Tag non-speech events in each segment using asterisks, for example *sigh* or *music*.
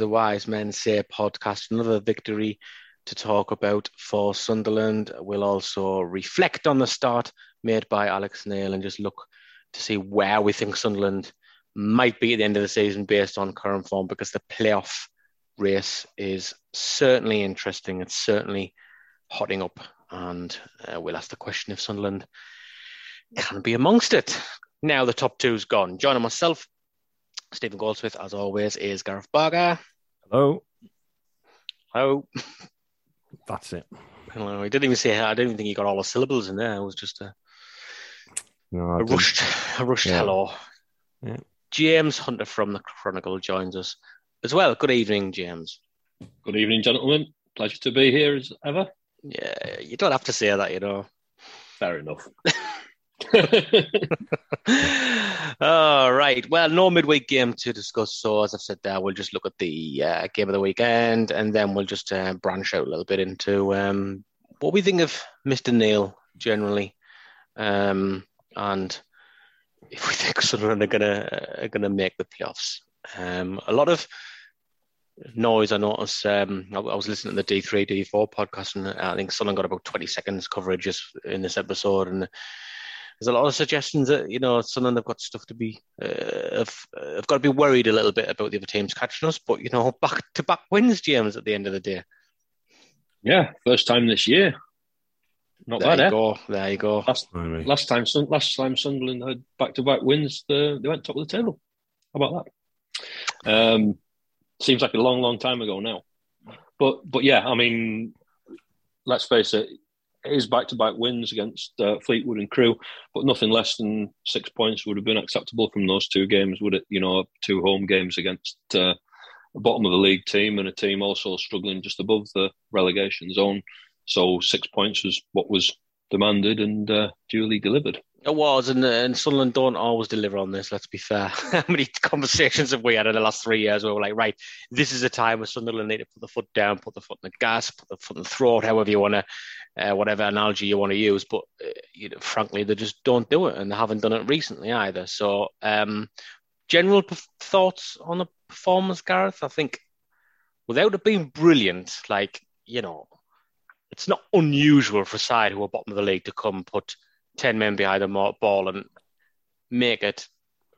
The Wise Men Say podcast. Another victory to talk about for Sunderland. We'll also reflect on the start made by Alex Neil and just look to see where we think Sunderland might be at the end of the season based on current form because the playoff race is certainly interesting. It's certainly hotting up. And uh, we'll ask the question if Sunderland can be amongst it. Now the top two's gone. Joining myself, Stephen Goldsmith, as always, is Gareth Barker. Hello. Hello. That's it. Hello. He didn't even say. I don't even think he got all the syllables in there. It was just a, No, I a didn't- rushed, a rushed Yeah. hello. Yeah. James Hunter from the Chronicle joins us as well. Good evening, James. Good evening, gentlemen. Pleasure to be here as ever. Yeah, you don't have to say that, you know. Fair enough. *laughs* *laughs* All right. Well, no midweek game to discuss. So, as I've said there, we'll just look at the uh, game of the weekend and then we'll just uh, branch out a little bit into um, what we think of Mr. Neil generally. Um, and if we think *laughs* Sunderland are gonna are gonna make the playoffs. Um, a lot of noise I noticed. Um, I, I was listening to the D three D four podcast, and I think Sunderland got about twenty seconds coverage just in this episode, and there's a lot of suggestions that you know Sunderland have got stuff to be uh, have, uh, have got to be worried a little bit about the other teams catching us, but you know back to back wins, James. At the end of the day, yeah, first time this year. Not there bad, you eh? go. There you go. Last, Anyway. last time, Sun- last time Sunderland had back-to-back wins, the, they went top of the table. How about that? Um, seems like a long, long time ago now. But, but yeah, I mean, let's face it, it is back-to-back wins against uh, Fleetwood and Crewe, but nothing less than six points would have been acceptable from those two games, would it? You know, two home games against uh, a bottom of the league team and a team also struggling just above the relegation zone. So six points was what was demanded and uh, duly delivered. It was, and, and Sunderland don't always deliver on this. Let's be fair. *laughs* How many conversations have we had in the last three years where we're like, right, this is a time where Sunderland need to put the foot down, put the foot in the gas, put the foot in the throat, however you want to, uh, whatever analogy you want to use. But uh, you know, frankly, they just don't do it, and they haven't done it recently either. So, um, general p- thoughts on the performance, Gareth? I think without it being brilliant, like you know, it's not unusual for a side who are bottom of the league to come put 10 men behind the ball and make it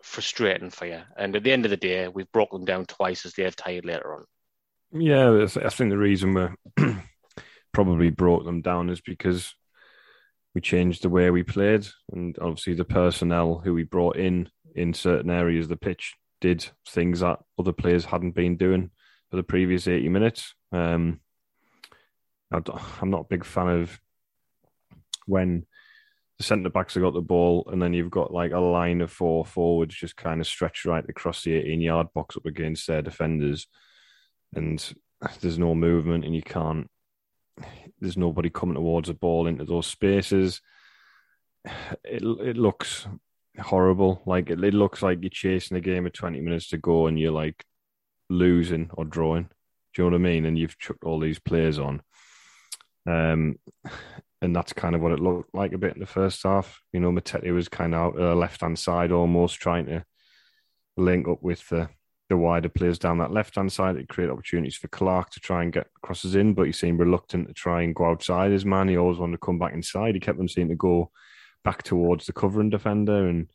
frustrating for you. And at the end of the day, we've broken them down twice as they've tired later on. Yeah, I think the reason we *clears throat* probably brought them down is because we changed the way we played, and obviously the personnel who we brought in in certain areas of the pitch did things that other players hadn't been doing for the previous eighty minutes. Um, I'm not a big fan of when the centre backs have got the ball, and then you've got like a line of four forwards just kind of stretched right across the 18 yard box up against their defenders, and there's no movement, and you can't. There's nobody coming towards the ball into those spaces. It it looks horrible. Like it, it looks like you're chasing a game of 20 minutes to go, and you're like losing or drawing. Do you know what I mean? And you've chucked all these players on. Um, and that's kind of what it looked like a bit in the first half. You know, Matete was kind of out uh, left hand side, almost trying to link up with the the wider players down that left hand side It create opportunities for Clarke to try and get crosses in, but he seemed reluctant to try and go outside his man. He always wanted to come back inside. He kept them seeming to go back towards the covering defender, and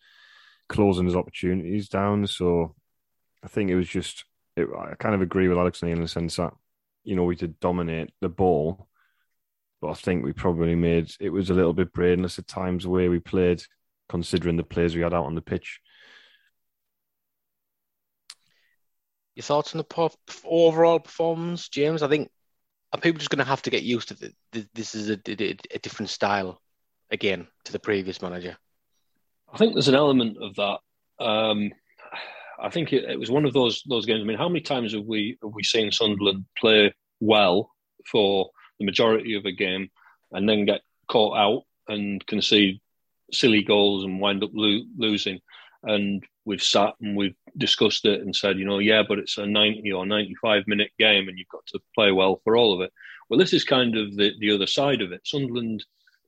closing his opportunities down. So I think it was just, it, I kind of agree with Alex Neil in the sense that, you know, we did dominate the ball, but I think we probably made, it was a little bit brainless at times where we played, considering the players we had out on the pitch. Your thoughts on the overall performance, James? I think are people just going to have to get used to the, this is a, a, a, different style again to the previous manager? I think there's an element of that. Um, I think it, it, was one of those those games. I mean, how many times have we have we seen Sunderland play well for the majority of a game and then get caught out and concede silly goals and wind up lo- losing? And we've sat and we've discussed it and said, you know, yeah, but it's a 90 or 95 minute game and you've got to play well for all of it. Well, this is kind of the, the other side of it. Sunderland,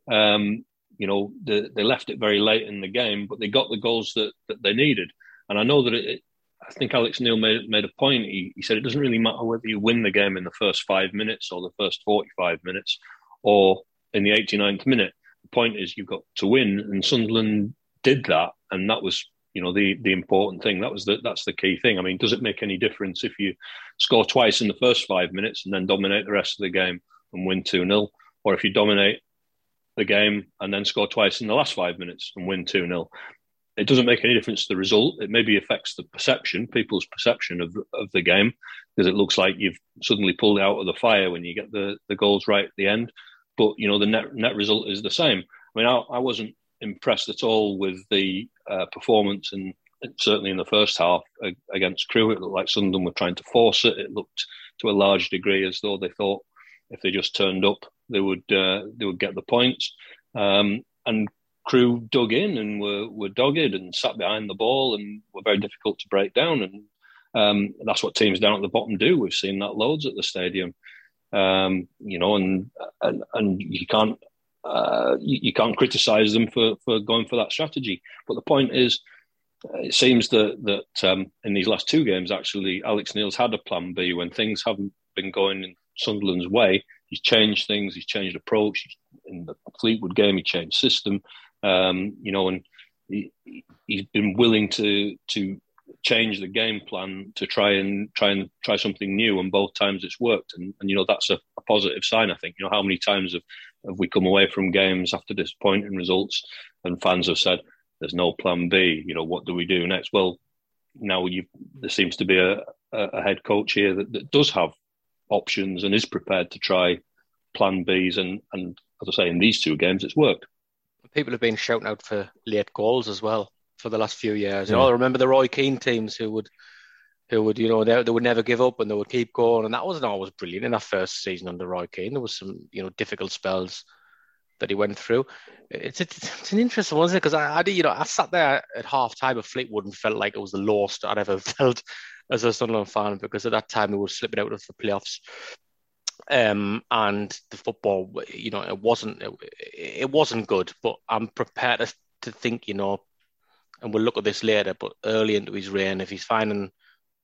um, you know, the, they left it very late in the game, but they got the goals that, that they needed. And I know that it, I think Alex Neil made, made a point. He, he said it doesn't really matter whether you win the game in the first five minutes or the first 45 minutes or in the 89th minute. The point is you've got to win. And Sunderland did that. And that was you know the the important thing. That was the that's the key thing. I mean, does it make any difference if you score twice in the first five minutes and then dominate the rest of the game and win two 0 or if you dominate the game and then score twice in the last five minutes and win two 0 It doesn't make any difference to the result. It maybe affects the perception, people's perception of of the game, because it looks like you've suddenly pulled out of the fire when you get the the goals right at the end. But you know the net net result is the same. I mean, I, I wasn't impressed at all with the uh, performance, and certainly in the first half against Crewe, it looked like Sunderland were trying to force it. It looked to a large degree as though they thought if they just turned up, they would uh, they would get the points. Um, and Crewe dug in and were were dogged and sat behind the ball and were very difficult to break down. And um, that's what teams down at the bottom do. We've seen that loads at the stadium. Um, you know, and, and and you can't uh, you, you, can't criticize them for, for going for that strategy. But the point is, uh, it seems that that um, in these last two games, actually, Alex Neil's had a plan B when things haven't been going in Sunderland's way. He's changed things. He's changed approach. In the Fleetwood game, he changed system. Um, you know, and he, he's been willing to to change the game plan to try and try and try something new. And both times it's worked. And, and you know that's a, a positive sign. I think. You know how many times have have we come away from games after disappointing results and fans have said, there's no plan B, you know, what do we do next? Well, now you, there seems to be a, a head coach here that, that does have options and is prepared to try plan Bs. And, and as I say, in these two games, it's worked. People have been shouting out for late goals as well for the last few years. Yeah. You know, I remember the Roy Keane teams who would who would, you know, they, they would never give up and they would keep going. And that wasn't always brilliant in that first season under Roy Keane. There was some, you know, difficult spells that he went through. It's it's, it's an interesting one, isn't it? Because I, I, you know, I sat there at half time of Fleetwood and felt like it was the lowest I'd ever *laughs* felt as a Sunderland fan because at that time we were slipping out of the playoffs. Um, and the football, you know, it wasn't it, it wasn't good. But I'm prepared to, to think, you know, and we'll look at this later. But early into his reign, if he's finding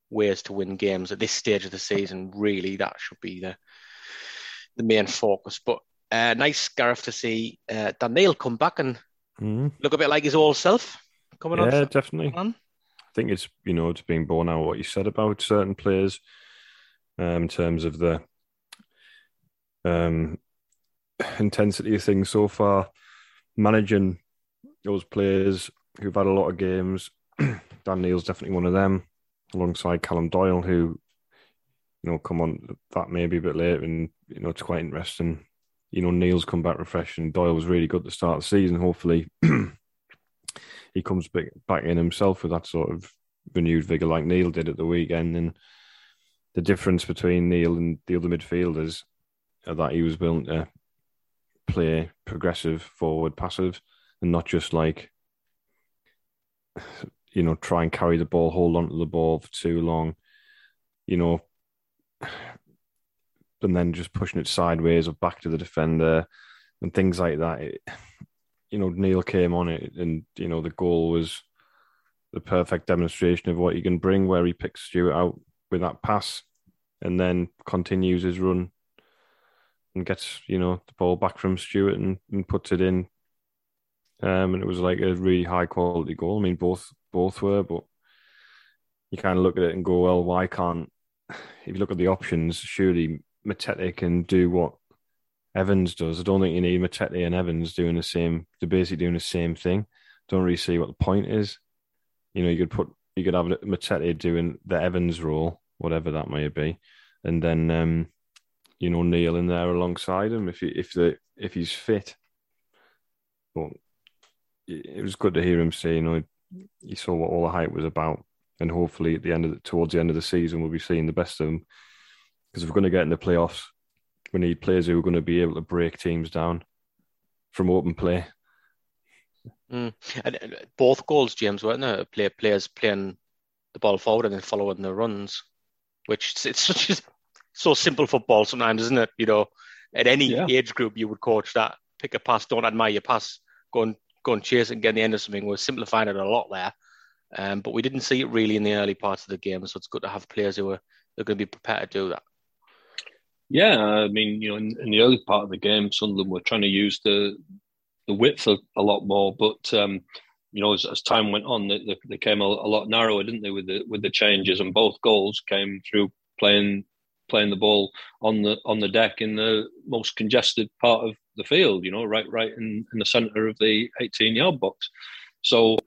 ways to win games at this stage of the season. Really, that should be the the main focus. But uh, nice, Gareth, to see uh, Dan Neil come back and mm. look a bit like his old self coming yeah, on. Yeah, definitely. I think it's you know it's been borne out what you said about certain players um, in terms of the um, intensity of things so far. Managing those players who've had a lot of games, *clears throat* Dan Neil's definitely one of them alongside Callum Doyle, who you know come on that maybe a bit later, and you know it's quite interesting. You know Neil's come back refreshed, and Doyle was really good to start of the season. Hopefully, *clears throat* he comes back back in himself with that sort of renewed vigor like Neil did at the weekend. And the difference between Neil and the other midfielders that he was willing to play progressive, forward, passive, and not just like you know, try and carry the ball, hold on to the ball for too long, you know, and then just pushing it sideways or back to the defender and things like that. It, you know, Neil came on it, and you know the goal was the perfect demonstration of what he can bring, where he picks Stewart out with that pass, and then continues his run and gets you know the ball back from Stewart and, and puts it in. Um, and it was like a really high quality goal. I mean, both both were, but you kind of look at it and go, well, why can't? If you look at the options, surely Matete can do what Evans does. I don't think you need Matete and Evans doing the same. They're basically doing the same thing. Don't really see what the point is. You know, you could put you could have Matete doing the Evans role, whatever that may be, and then um, you know Neil in there alongside him if he, if the if he's fit. But it was good to hear him say, you know, he saw what all the hype was about, and hopefully at the end of the, towards the end of the season we'll be seeing the best of them. Because if we're going to get in the playoffs, we need players who are going to be able to break teams down from open play. Mm. And both goals, James, weren't there? Play, players playing the ball forward and then following the runs, which it's, it's *laughs* such a, so simple football sometimes, isn't it? You know, at any yeah. age group, you would coach that pick a pass, don't admire your pass, go and go and chase it and get the end of something. We're simplifying it a lot there, um, but we didn't see it really in the early parts of the game. So it's good to have players who are, are going to be prepared to do that. Yeah, I mean, you know, in, in, the early part of the game, Sunderland were trying to use the the width a, a lot more, but um, you know, as, as, time went on, they, they came a, a, lot narrower, didn't they, with the with the changes, and both goals came through playing playing the ball on the on the deck in the most congested part of the field. You know, right right in, in the centre of the 18 yard box. So,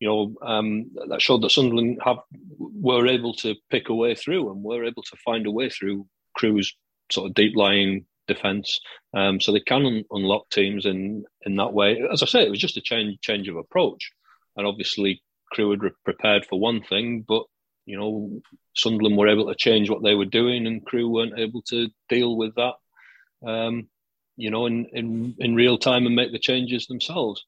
you know, um, that showed that Sunderland have were able to pick a way through and were able to find a way through Crewe's sort of deep lying defence. Um, so they can un- unlock teams in in that way. As I say, it was just a change change of approach, and obviously Crewe had re- prepared for one thing, but you know Sunderland were able to change what they were doing, and Crew weren't able to deal with that. Um, you know, in, in in real time and make the changes themselves.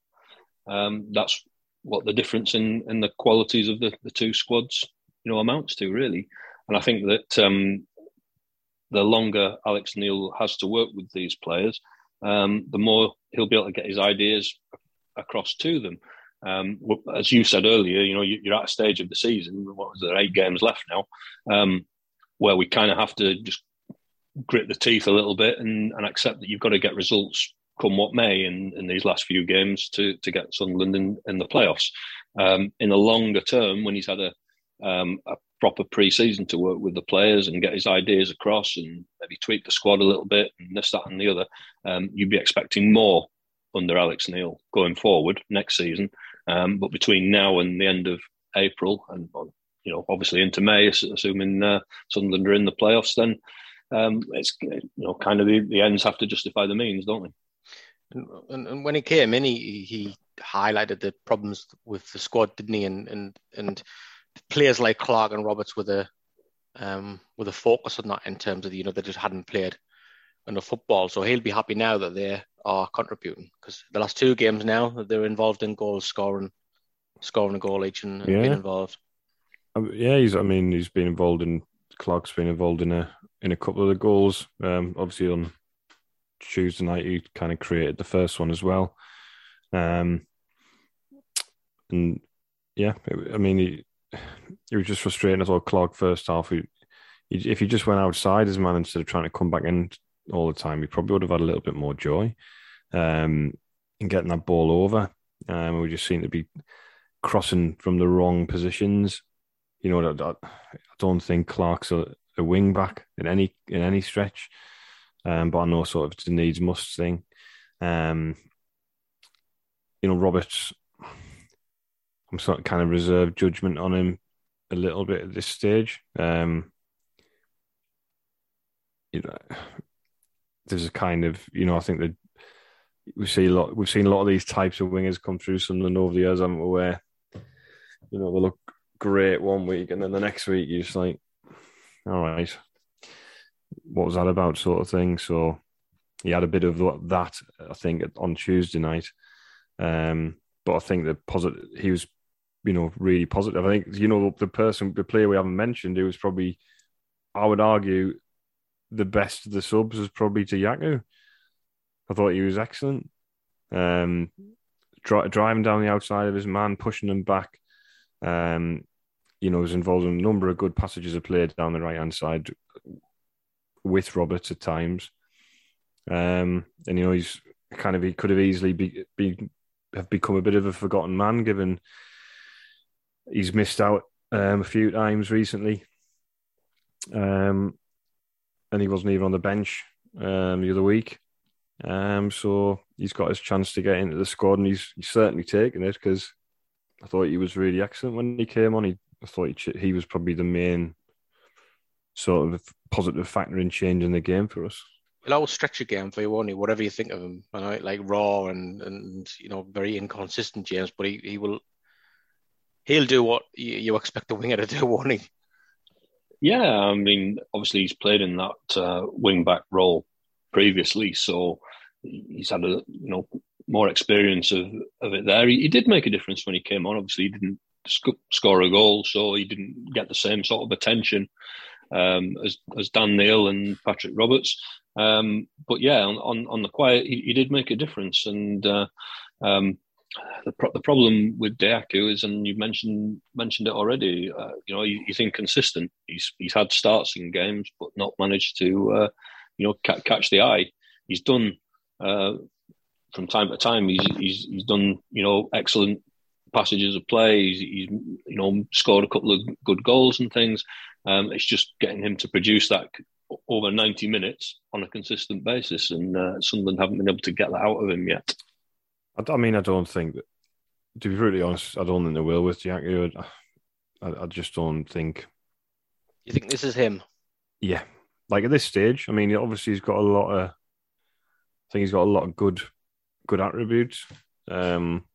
Um, that's what the difference in in the qualities of the, the two squads, you know, amounts to really. And I think that um, the longer Alex Neil has to work with these players, um, the more he'll be able to get his ideas across to them. Um, as you said earlier, you know, you're at a stage of the season. What was there? Eight games left now, um, where we kind of have to just grit the teeth a little bit and, and, accept that you've got to get results come what may in, in these last few games to to get Sunderland in, in the playoffs. Um, in the longer term, when he's had a um, a proper pre-season to work with the players and get his ideas across and maybe tweak the squad a little bit and this, that, and the other. Um, you'd be expecting more under Alex Neil going forward next season. Um, but between now and the end of April, and you know, obviously into May, assuming uh, Sunderland are in the playoffs, then um, it's you know, kind of the, the ends have to justify the means, don't they? And, and, when he came in, he he highlighted the problems with the squad, didn't he? And and and players like Clarke and Roberts with a um, with a focus on that in terms of you know they just hadn't played enough football. So he'll be happy now that they are contributing because the last two games now they're involved in goals, scoring, scoring a goal each and, yeah. being involved. Um, yeah, he's. I mean, he's been involved in. Clarke's been involved in a in a couple of the goals. Um, obviously on Tuesday night, he kind of created the first one as well. Um, and yeah, I mean, he, it was just frustrating as well. Clarke first half, he, he, if he just went outside his man instead of trying to come back in all the time, he probably would have had a little bit more joy um, in getting that ball over. Um, we just seem to be crossing from the wrong positions. You know, I, I don't think Clarke's a, a wing back in any in any stretch, um, but I know sort of it's a needs must thing. Um, you know, Roberts I'm sort of kind of reserved judgment on him a little bit at this stage. Um, you know, there's a kind of you know I think that we see a lot. We've seen a lot of these types of wingers come through Sunderland over the years. I'm aware. You know, they look great one week, and then the next week you're just like, all right, what was that about, sort of thing. So he had a bit of that, I think, on Tuesday night. Um, but I think the positive, he was you know, really positive. I think, you know, the person, the player we haven't mentioned, who was probably, I would argue, the best of the subs was probably Dajaku. I thought he was excellent. Um, dri- driving down the outside of his man, pushing him back. Um, you know, was involved in a number of good passages of play down the right hand side with Roberts at times. Um, and you know, he's kind of he could have easily be, be have become a bit of a forgotten man given he's missed out um, a few times recently, um, and he wasn't even on the bench um, the other week. Um, so he's got his chance to get into the squad, and he's he's certainly taken it because I thought he was really excellent when he came on. He I thought he, he was probably the main sort of positive factor in changing the game for us. He'll always stretch a game for you, won't he? Whatever you think of him, you know, like raw and and you know very inconsistent, James. But he, he will he'll do what you, you expect a winger to do, won't he? Yeah, I mean, obviously he's played in that uh, wing back role previously, so he's had a you know more experience of, of it there. He, he did make a difference when he came on. Obviously, he didn't sc- score a goal, so he didn't get the same sort of attention um, as as Dan Neil and Patrick Roberts. Um, but yeah, on, on, on the quiet, he, he, did make a difference. And uh, um, the pro- the problem with Dajaku is, and you mentioned mentioned it already. Uh, you know, he, he's inconsistent. He's he's had starts in games, but not managed to uh, you know ca- catch the eye. He's done uh, from time to time. He's, he's he's done you know excellent passages of play. He's, he's, you know scored a couple of good goals and things. Um, it's just getting him to produce that over 90 minutes on a consistent basis, and uh, Sunderland haven't been able to get that out of him yet. I, I mean, I don't think that. To be really honest, I don't think they will with Jack. I, I just don't think. You think this is him? Yeah, like at this stage. I mean, obviously he's got a lot of. I think he's got a lot of good, good attributes. Um,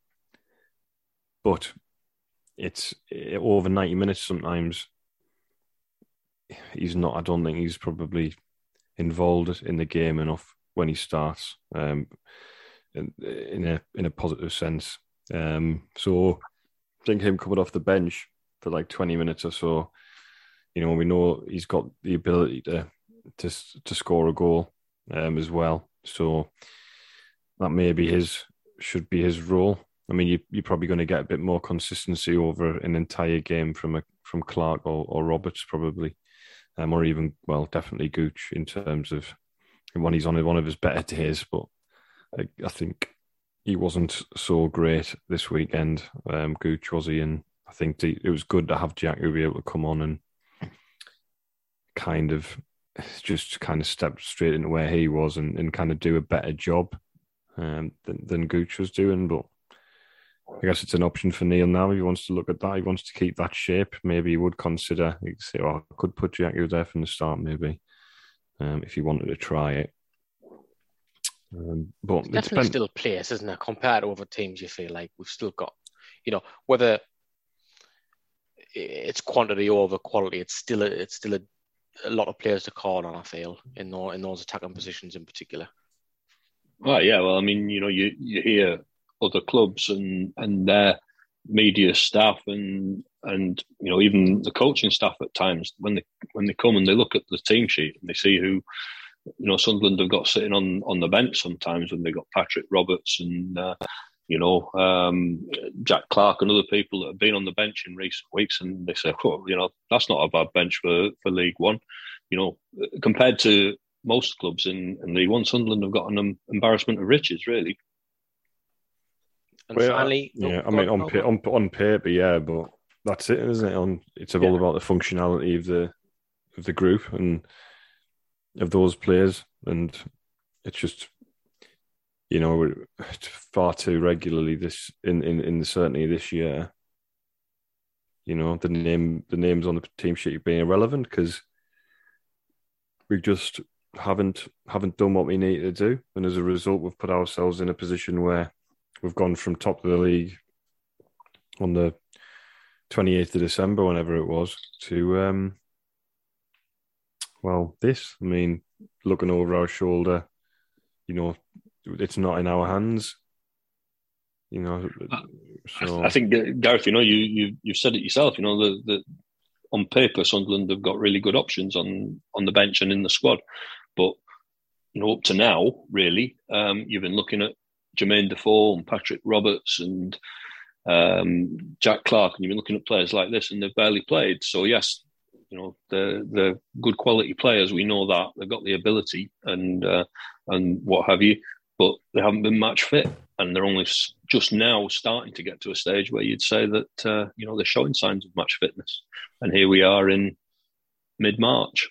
but it's over 90 minutes sometimes. He's not i don't think he's probably involved in the game enough when he starts um, in, in, a in a positive sense. Um, so i think him coming off the bench for like 20 minutes or so you know we know he's got the ability to to to score a goal um, as well. So that maybe his should be his role I mean, you, you're probably going to get a bit more consistency over an entire game from a from Clarke or, or Roberts probably, um, or even well, definitely Gooch in terms of when he's on one of his better days. But I, I think he wasn't so great this weekend. Um, Gooch was he, and I think it was good to have Jack be able to come on and kind of just kind of step straight into where he was and, and kind of do a better job um, than, than Gooch was doing, but I guess it's an option for Neil now. If he wants to look at that, he wants to keep that shape. Maybe he would consider. He'd say, "Oh, I could put Jack there from the start, maybe, um, if he wanted to try it." Um, but it's definitely still a place, isn't it? Compared to other teams, you feel like we've still got, you know, whether it's quantity over quality, it's still a, it's still a, a lot of players to call on. I feel in those, in those attacking positions in particular. Well, yeah. Well, I mean, you know, you you hear other clubs and and their media staff and and you know even the coaching staff at times when they when they come and they look at the team sheet and they see who you know Sunderland have got sitting on on the bench sometimes when they got Patrick Roberts and uh, you know um, Jack Clarke and other people that have been on the bench in recent weeks and they say oh, you know that's not a bad bench for for League One. You know compared to most clubs in, in League One Sunderland have got an embarrassment of riches really and well, finally, yeah, oh, I mean, on, on on paper, yeah, but that's it, isn't it? On it's all yeah. about the functionality of the of the group and of those players, and it's just you know far too regularly this in in in the certainly this year. You know the name the names on the team sheet being irrelevant because we just haven't haven't done what we need to do, and as a result, we've put ourselves in a position where we've gone from top of the league on the 28th of December, whenever it was, to um, well, this. I mean, looking over our shoulder, you know, it's not in our hands. You know, so I think Gareth, you know, you you you've said it yourself. You know, the the on paper, Sunderland have got really good options on on the bench and in the squad, but you know, up to now, really, um, you've been looking at Jermaine Defoe and Patrick Roberts and um, Jack Clarke, and you've been looking at players like this, and they've barely played. So yes, you know they're, they're good quality players. We know that they've got the ability and uh, and what have you, but they haven't been match fit. and they're only just now starting to get to a stage where you'd say that uh, you know they're showing signs of match fitness, and here we are in mid March.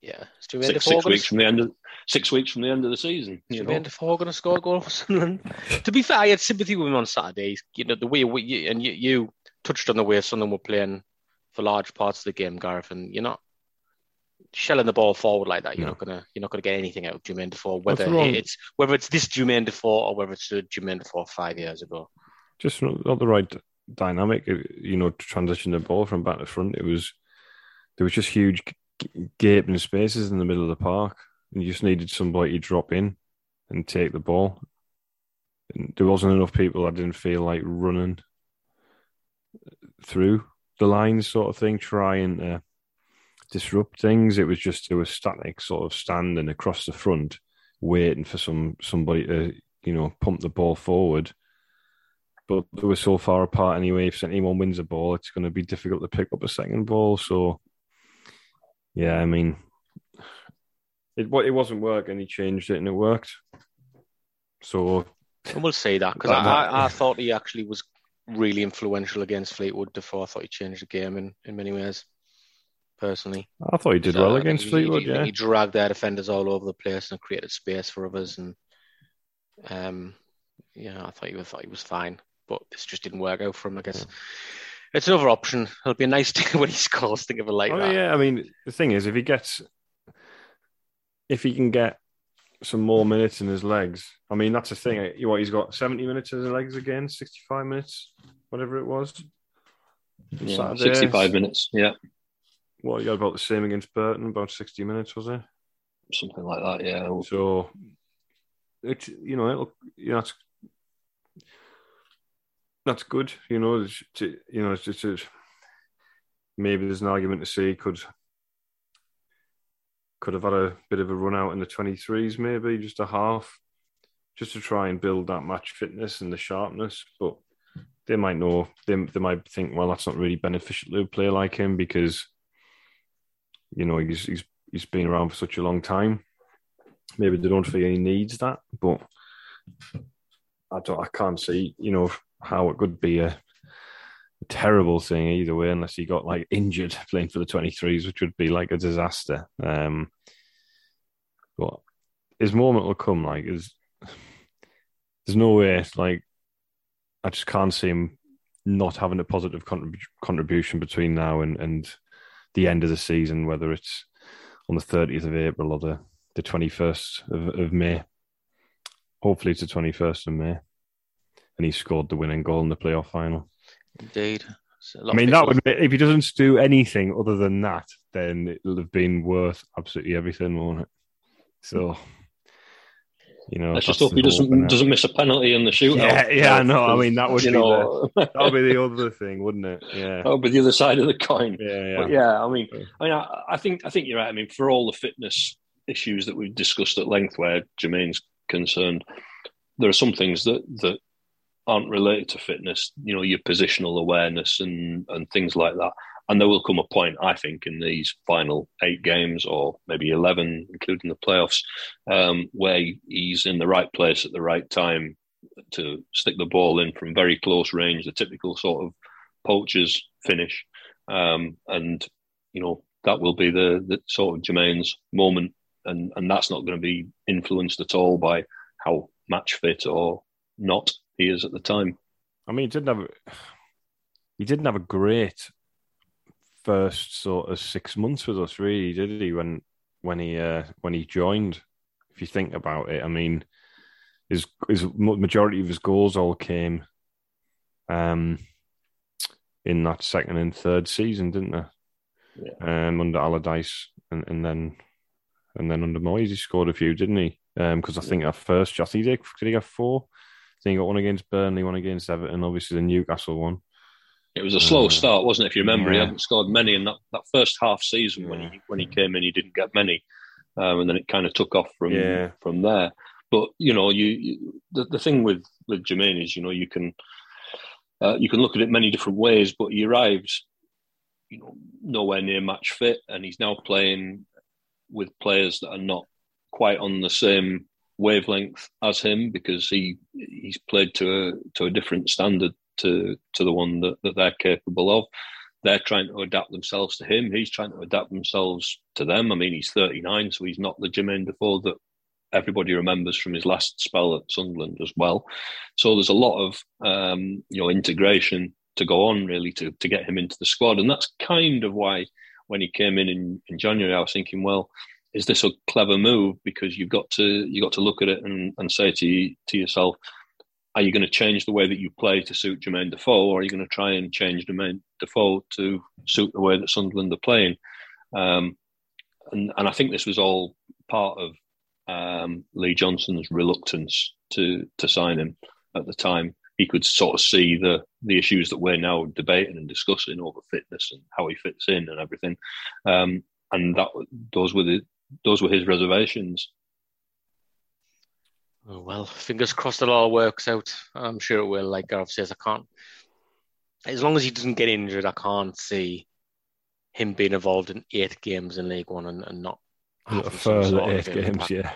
Yeah, six, six weeks from the end of six weeks from the end of the season. Is Jermaine Defoe going to score a goal for Sunderland? *laughs* to be fair, I had sympathy with him on Saturday. You know the way we, and you, you touched on the way Sunderland were playing for large parts of the game, Gareth, and you're not shelling the ball forward like that, you're no. not gonna you're not gonna get anything out of Jermaine Defoe. Whether it's whether it's this Jermaine Defoe or whether it's the Jermaine Defoe five years ago. Just not the right dynamic, uh, you know, to transition the ball from back to front. It was there was just huge gaping spaces in the middle of the park, and you just needed somebody to drop in and take the ball. And there wasn't enough people. I didn't feel like running through the lines, sort of thing, trying to disrupt things. It was just there was static sort of standing across the front, waiting for some somebody to you know pump the ball forward. But they were so far apart anyway. If anyone wins a ball, it's going to be difficult to pick up a second ball. So, yeah, I mean, it it wasn't working. He changed it and it worked. So, and we'll say that because I, I thought he actually was really influential against Fleetwood. Before I thought he changed the game in, in many ways personally. I thought he did so, well against he, Fleetwood. He, yeah, he dragged their defenders all over the place and created space for others. And um, yeah, I thought he was thought he was fine, but this just didn't work out for him. I guess yeah. it's another option. It'll be a nice *laughs* thing when he scores. Think of it like oh, that. Yeah, I mean the thing is, if he gets, if he can get some more minutes in his legs. I mean, that's the thing. Eh, what he's got seventy minutes in his legs again, sixty-five minutes, whatever it was. Yeah, sixty-five minutes. Yeah. What you got about the same against Burton, about sixty minutes, was it? Something like that, yeah. So it's you know it'll you know that's that's good. You know, to, you know, it's just a, maybe there's an argument to say could could have had a bit of a run out in the 23s, maybe just a half, just to try and build that match fitness and the sharpness. But they might know they they might think, well, that's not really beneficial to a player like him because you know, he's he's he's been around for such a long time. Maybe they don't feel he needs that, but I don't. I can't see, you know, how it could be a, a terrible thing either way, unless he got like injured playing for the twenty threes, which would be like a disaster. Um, but his moment will come. Like, is there's no way. Like, I just can't see him not having a positive contrib- contribution between now and and the end of the season, whether it's on the 30th of April or the, the 21st of, of May. Hopefully, it's the 21st of May. And he scored the winning goal in the playoff final. Indeed. I mean, that would if he doesn't do anything other than that, then it'll have been worth absolutely everything, won't it? So you know, let's just hope he doesn't doesn't miss a penalty in the shootout. Yeah, yeah, I know. I mean, that would you be know, the, that would be the other thing, wouldn't it? Yeah, that would be the other side of the coin. Yeah, yeah. But yeah, I mean, I mean, I, I, think I think you're right. I mean, for all the fitness issues that we've discussed at length, where Jermaine's concerned, there are some things that that aren't related to fitness. You know, your positional awareness and and things like that. And there will come a point, I think, in these final eight games or maybe 11, including the playoffs, um, where he's in the right place at the right time to stick the ball in from very close range, the typical sort of poacher's finish. Um, and, you know, that will be the, the sort of Jermaine's moment. And, and that's not going to be influenced at all by how match fit or not he is at the time. I mean, he didn't have he didn't have a great first sort of six months with us, really, did he? When when he uh, when he joined, if you think about it, I mean, his his majority of his goals all came um, in that second and third season, didn't they? Yeah. Um, under Allardyce, and, and then and then under Moyes, he scored a few, didn't he? Because um, I think our first, I think he did, did he have four? Think he got one against Burnley, one against Everton, obviously the Newcastle one. It was a slow uh, start, wasn't it? If you remember, yeah. he hadn't scored many in that, that first half season when he when he came in. He didn't get many, um, and then it kind of took off from yeah. from there. But you know, you, you, the the thing with with Jermaine is, you know, you can uh, you can look at it many different ways, but he arrives, you know, nowhere near match fit, and he's now playing with players that are not quite on the same wavelength as him because he he's played to a to a different standard to to the one that, that they're capable of. They're trying to adapt themselves to him. He's trying to adapt themselves to them. I mean, he's 39, so he's not the Jermaine Defoe that everybody remembers from his last spell at Sunderland as well. So there's a lot of um, you know integration to go on really to to get him into the squad, and that's kind of why when he came in in, in January, I was thinking, well, is this a clever move? Because you've got to you got to look at it and, and say to to yourself, are you going to change the way that you play to suit Jermaine Defoe, or are you going to try and change Jermaine Defoe to suit the way that Sunderland are playing? Um, and and I think this was all part of um, Lee Johnson's reluctance to to sign him at the time. He could sort of see the the issues that we're now debating and discussing over fitness and how he fits in and everything. Um, and that those were the those were his reservations. Oh, well, fingers crossed it all works out. I'm sure it will. Like Gareth says, I can't. As long as he doesn't get injured, I can't see him being involved in eight games in League One and, and not further eight games. Impact. Yeah,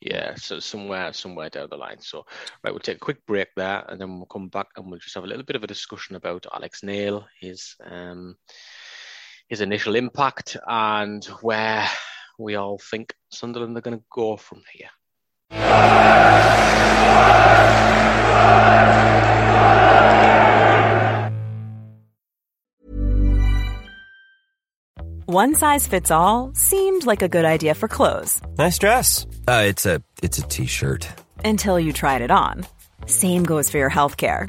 yeah. So somewhere, somewhere down the line. So right, we'll take a quick break there, and then we'll come back and we'll just have a little bit of a discussion about Alex Neil, his um, his initial impact, and where we all think Sunderland are going to go from here. One size fits all seemed like a good idea for clothes. Nice dress. Uh, it's a it's a t-shirt. Until you tried it on. Same goes for your health care.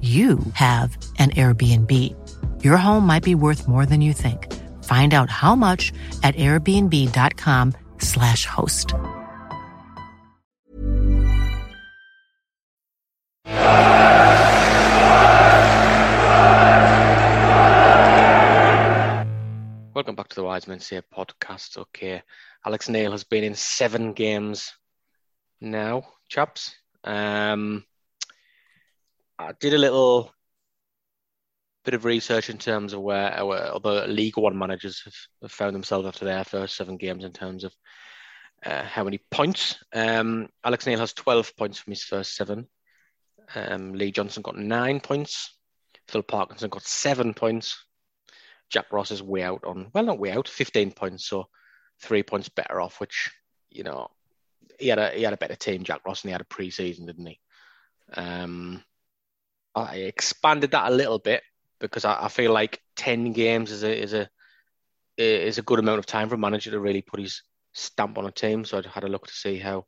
you have an Airbnb. Your home might be worth more than you think. Find out how much at airbnb.com/slash host. Welcome back to the Wise Men Say podcast. Okay, Alex Neil has been in seven games now, chaps. Um, I did a little bit of research in terms of where our other League One managers have, have found themselves after their first seven games in terms of uh, how many points. Um, Alex Neil has 12 points from his first seven. Um, Lee Johnson got nine points. Phil Parkinson got seven points. Jack Ross is way out on, well, not way out, 15 points, so three points better off, which, you know, he had a he had a better team, Jack Ross, and he had a pre-season, didn't he? Um, I expanded that a little bit because I, I, feel like ten games is a is a is a good amount of time for a manager to really put his stamp on a team. So I had a look to see how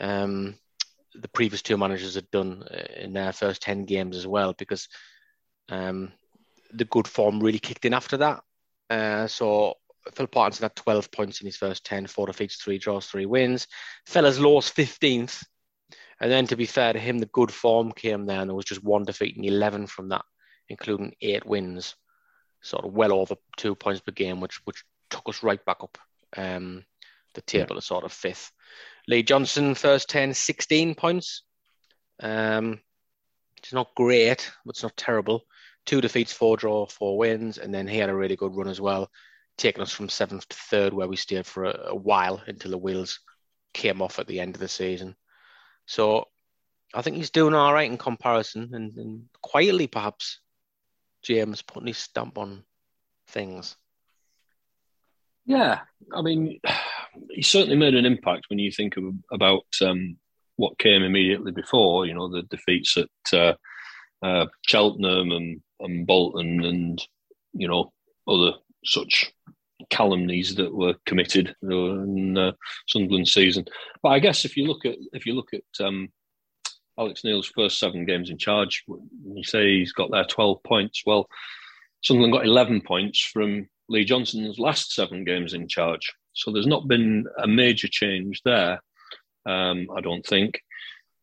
um, the previous two managers had done uh, in their first ten games as well, because um, the good form really kicked in after that. Uh, so Phil Parkinson had 12 points in his first 10, four defeats, three draws, three wins. Fellas lost 15th and then, to be fair to him, the good form came there, and there was just one defeat in 11 from that, including eight wins, sort of well over two points per game, which which took us right back up um, the table yeah. to sort of fifth. Lee Johnson, first 10, 16 points. Um, it's not great, but it's not terrible. Two defeats, four draw, four wins, and then he had a really good run as well, taking us from seventh to third, where we stayed for a, a while until the wheels came off at the end of the season. So I think he's doing all right in comparison, and, and quietly perhaps James putting his stamp on things. Yeah, I mean, he certainly made an impact when you think of, about um, what came immediately before. You know, the defeats at uh, uh, Cheltenham and, and Bolton, and you know other such calumnies that were committed in uh, Sunderland season. But I guess if you look at if you look at um, Alex Neil's first seven games in charge, you say he's got there twelve points. Well, Sunderland got eleven points from Lee Johnson's last seven games in charge. So there's not been a major change there, um, I don't think.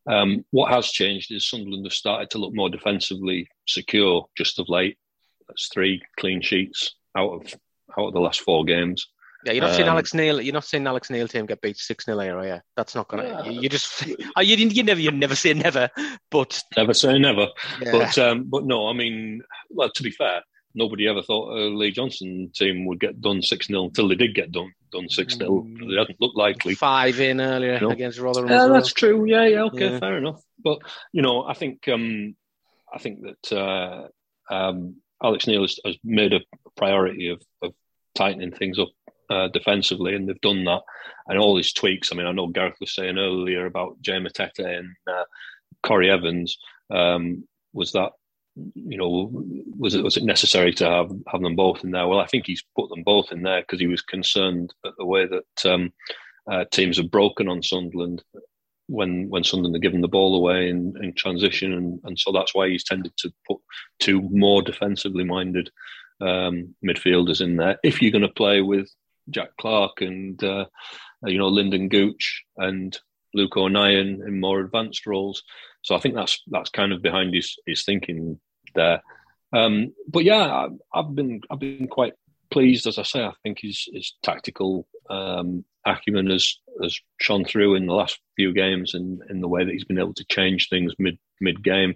Um, what has changed is Sunderland have started to look more defensively secure just of late. That's three clean sheets out of out of the last four games. Yeah, you're not um, seeing Alex Neil. You're not seeing Alex Neil team get beat six 0 here, are you? That's not gonna. Yeah. You, you, just. *laughs* You, you never. You never say never. But never say never. Yeah. But um, but no, I mean, well, to be fair, nobody ever thought a Lee Johnson team would get done six 0 until they did get done done six 0 mm. It hadn't looked likely. Five in earlier you know? against Rotherham. Yeah, that's true. Yeah, yeah. Okay, yeah. fair enough. But you know, I think um, I think that uh, um, Alex Neil has, has, made a priority of, of tightening things up uh, defensively, and they've done that. And all these tweaks. I mean, I know Gareth was saying earlier about Jay Matete and uh, Corry Evans. Um, was that you know was it was it necessary to have have them both in there? Well, I think he's put them both in there because he was concerned at the way that um, uh, teams have broken on Sunderland when when Sunderland are given the ball away in, in transition, and, and so that's why he's tended to put two more defensively minded um, midfielders in there. If you're going to play with Jack Clarke and uh, you know Lynden Gooch and Luke O'Nien in more advanced roles, so I think that's that's kind of behind his his thinking there. Um, but yeah, I, have been I've been quite pleased, as I say. I think his his tactical um, acumen has has shone through in the last few games, and in the way that he's been able to change things mid mid game.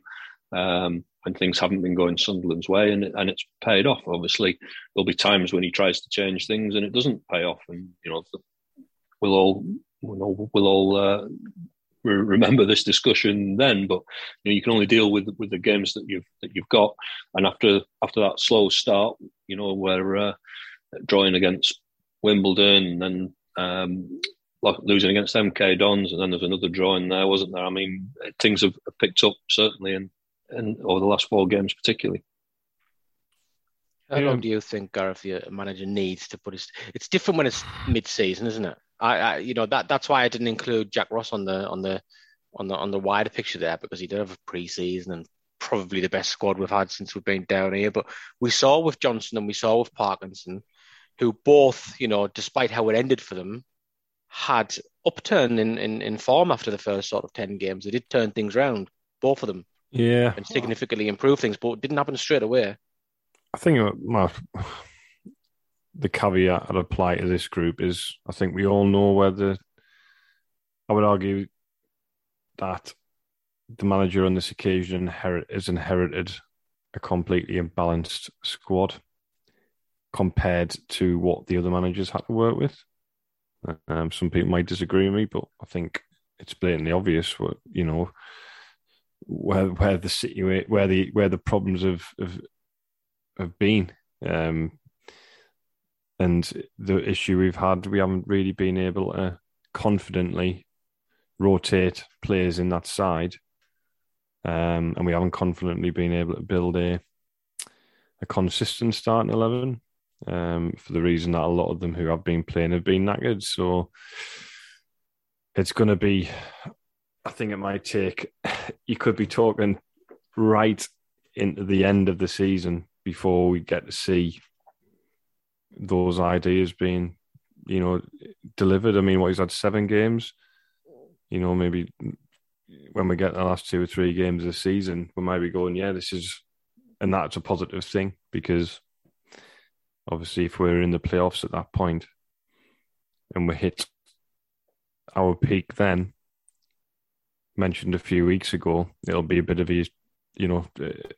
Um, and things haven't been going Sunderland's way, and and it's paid off. Obviously, there'll be times when he tries to change things and it doesn't pay off, and you know we'll all we'll all, we'll all uh, remember this discussion then. But you, know, you can only deal with with the games that you've that you've got, and after after that slow start, you know, we're uh, drawing against Wimbledon and then um, losing against MK Dons, and then there's another draw in there, wasn't there? I mean, things have picked up certainly, and and over the last four games particularly. How long do you think Gareth, the manager, needs to put his? It's different when it's mid-season, isn't it? I, I, you know, that that's why I didn't include Jack Ross on the on the on the on the wider picture there because he did have a pre-season and probably the best squad we've had since we've been down here. But we saw with Johnson and we saw with Parkinson, who both, you know, despite how it ended for them, had upturn in, in, in form after the first sort of ten games. They did turn things around, both of them. Yeah. And significantly improve things, but it didn't happen straight away. I think my, *sighs* the caveat I'd apply to this group is I think we all know whether I would argue that the manager on this occasion inherit, has inherited a completely imbalanced squad compared to what the other managers had to work with. Um, some people might disagree with me, but I think it's blatantly obvious. What you know, where where the situa- where the where the problems have have, have been. Um, and the issue we've had, we haven't really been able to confidently rotate players in that side, um, and we haven't confidently been able to build a a consistent starting eleven. Um, for the reason that a lot of them who have been playing have been knackered, so it's going to be I think it might take, *sighs* you could be talking right into the end of the season before we get to see those ideas being, you know, delivered. I mean, what he's had seven games, you know, maybe when we get the last two or three games of the season, we might be going, yeah, this is, and that's a positive thing because obviously if we're in the playoffs at that point and we hit our peak then, mentioned a few weeks ago, it'll be a bit of a, you know,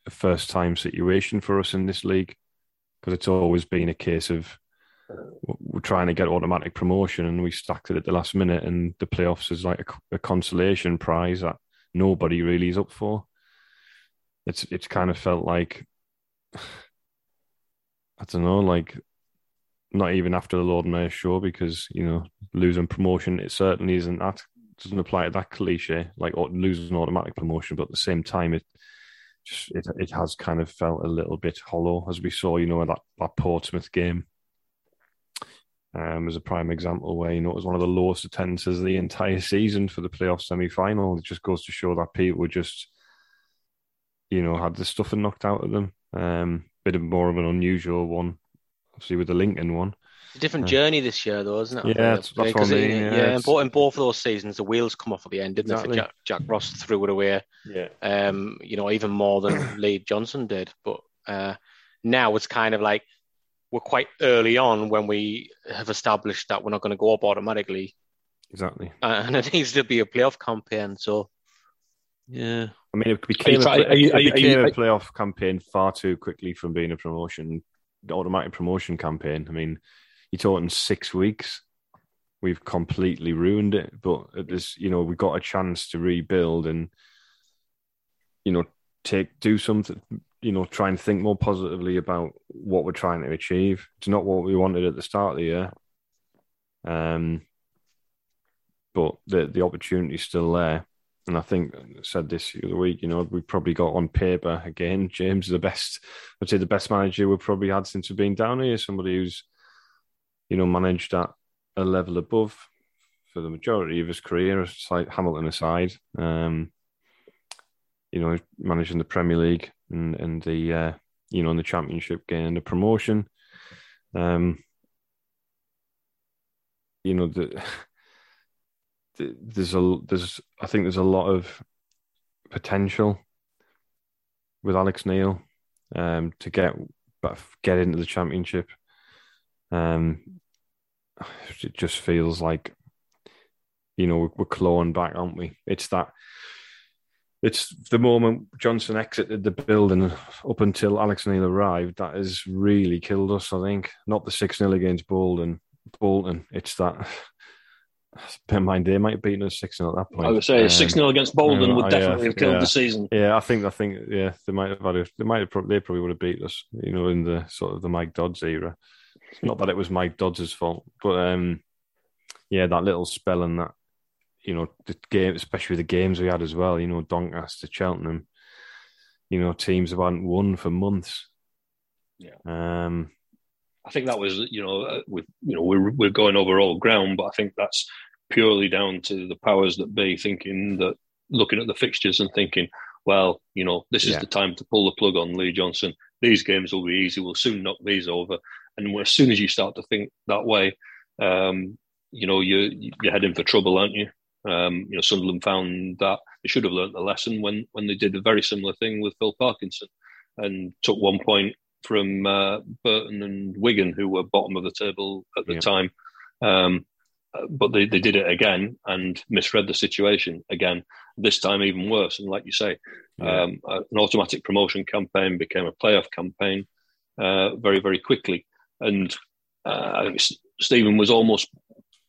first time situation for us in this league because it's always been a case of we're trying to get automatic promotion and we stacked it at the last minute and the playoffs is like a, a consolation prize that nobody really is up for. It's it's kind of felt like *sighs* I don't know, like not even after the Lord Mayor show because you know losing promotion it certainly isn't that doesn't apply to that cliche, like losing automatic promotion, but at the same time, it just it it has kind of felt a little bit hollow as we saw, you know, that that Portsmouth game. um, as a prime example where you know it was one of the lowest attendances of the entire season for the playoff semi final. It just goes to show that people just, you know, had the stuffing knocked out of them. Um, bit of more of an unusual one, obviously with the Lincoln one. It's a different journey this year, though, isn't it? Yeah, that's, that's what I mean. It, yeah, yeah in, both, in both of those seasons, the wheels come off at the end, didn't exactly. they? Jack, Jack Ross threw it away. Yeah. Um, you know, even more than *coughs* Lee Johnson did. But uh, now it's kind of like we're quite early on when we have established that we're not going to go up automatically. Exactly. Uh, *laughs* and it needs to be a playoff campaign. So, yeah. I mean, it became, trying, a, you, it became you, a playoff campaign far too quickly from being a promotion, automatic promotion campaign. I mean, you're talking six weeks. We've completely ruined it. But this, you know, we got a chance to rebuild and, you know, take do something, you know, try and think more positively about what we're trying to achieve. It's not what we wanted at the start of the year. Um, but the the opportunity's still there. And I think I said this the other week, you know, we probably got on paper again. *laughs* James is the best, I'd say the best manager we've probably had since we've been down here. Somebody who's, you know, managed at a level above for the majority of his career, like Hamilton aside. Um, you know, managing the Premier League and and the uh, you know in the Championship, getting the promotion. Um, you know the, the, there's a there's I think there's a lot of potential with Alex Neil um, to get get into the Championship. Um, it just feels like you know we're clawing back, aren't we? It's that it's the moment Johnson exited the building up until Alex Neil arrived that has really killed us. I think not the six 0 against Bolton. Bolton. It's that. Bear in mind, they might have beaten us six 0 at that point. I would say um, six 0 against Bolton would definitely yeah, have killed yeah. the season. Yeah, I think I think yeah, they might have had a, they might have they probably would have beat us. You know, in the sort of the Mike Dodds era. Not that it was Mike Dodds' fault, but um, yeah, that little spell and that you know, the game, especially the games we had as well. You know, Doncaster, Cheltenham. You know, teams have hadn't won for months. Yeah. Um, I think that was, you know, uh, with you know, we're we're going over old ground, but I think that's purely down to the powers that be thinking that looking at the fixtures and thinking, well, you know, this is yeah. the time to pull the plug on Lee Johnson. These games will be easy. We'll soon knock these over. And as soon as you start to think that way, um, you know, you you're heading for trouble, aren't you? Um, you know, Sunderland found that they should have learnt the lesson when when they did a very similar thing with Phil Parkinson and took one point from uh, Burton and Wigan, who were bottom of the table at the yeah. time. Um, but they, they did it again and misread the situation again. This time, even worse. And like you say, yeah. um, an automatic promotion campaign became a playoff campaign uh, very, very quickly. And uh, Stephen was almost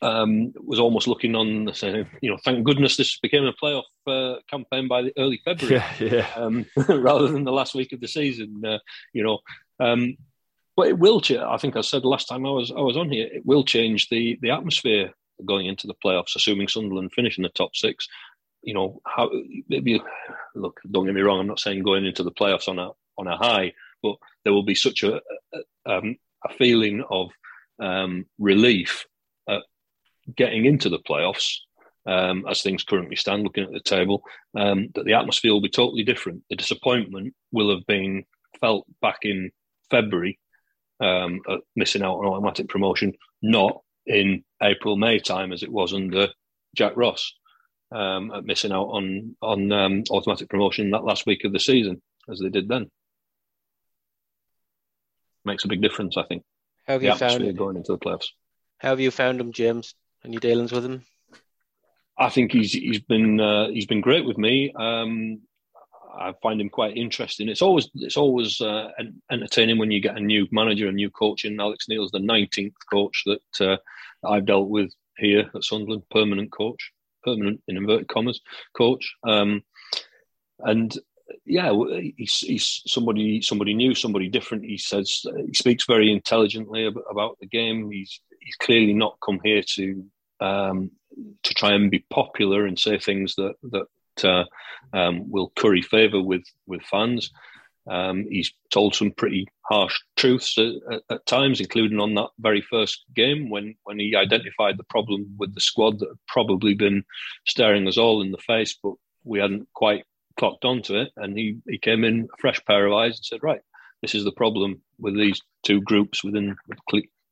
um, was almost looking on saying, you know, thank goodness this became a playoff uh, campaign by the early February, *laughs* yeah, yeah. Um, *laughs* rather than the last week of the season. Uh, you know, um, but it will. change. I think I said last time I was I was on here. It will change the the atmosphere going into the playoffs, assuming Sunderland finish in the top six. You know, how maybe look. Don't get me wrong. I'm not saying going into the playoffs on a on a high, but there will be such a a, um, a feeling of um, relief at getting into the playoffs, um, as things currently stand, looking at the table, um, that the atmosphere will be totally different. The disappointment will have been felt back in February, um, missing out on automatic promotion, not in April, May time as it was under Jack Ross, um, at missing out on on um, automatic promotion that last week of the season as they did then. Makes a big difference, I think. How have you found going into the playoffs? How have you found him, James? Any dealings with him? I think he's he's been uh, he's been great with me. Um, I find him quite interesting. It's always it's always uh, entertaining when you get a new manager, a new coach. And Alex Neil's the nineteenth coach that uh, I've dealt with here at Sunderland, permanent coach, permanent in inverted commas coach. Um, and yeah, he's, he's somebody somebody new, somebody different. He says he speaks very intelligently about the game. He's he's clearly not come here to um, to try and be popular and say things that that uh, um, will curry favour with with fans. Um, he's told some pretty harsh truths at, at, times, including on that very first game when, when he identified the problem with the squad that had probably been staring us all in the face, but we hadn't quite clocked onto it. And he, he came in a fresh pair of eyes and said, right, this is the problem with these two groups within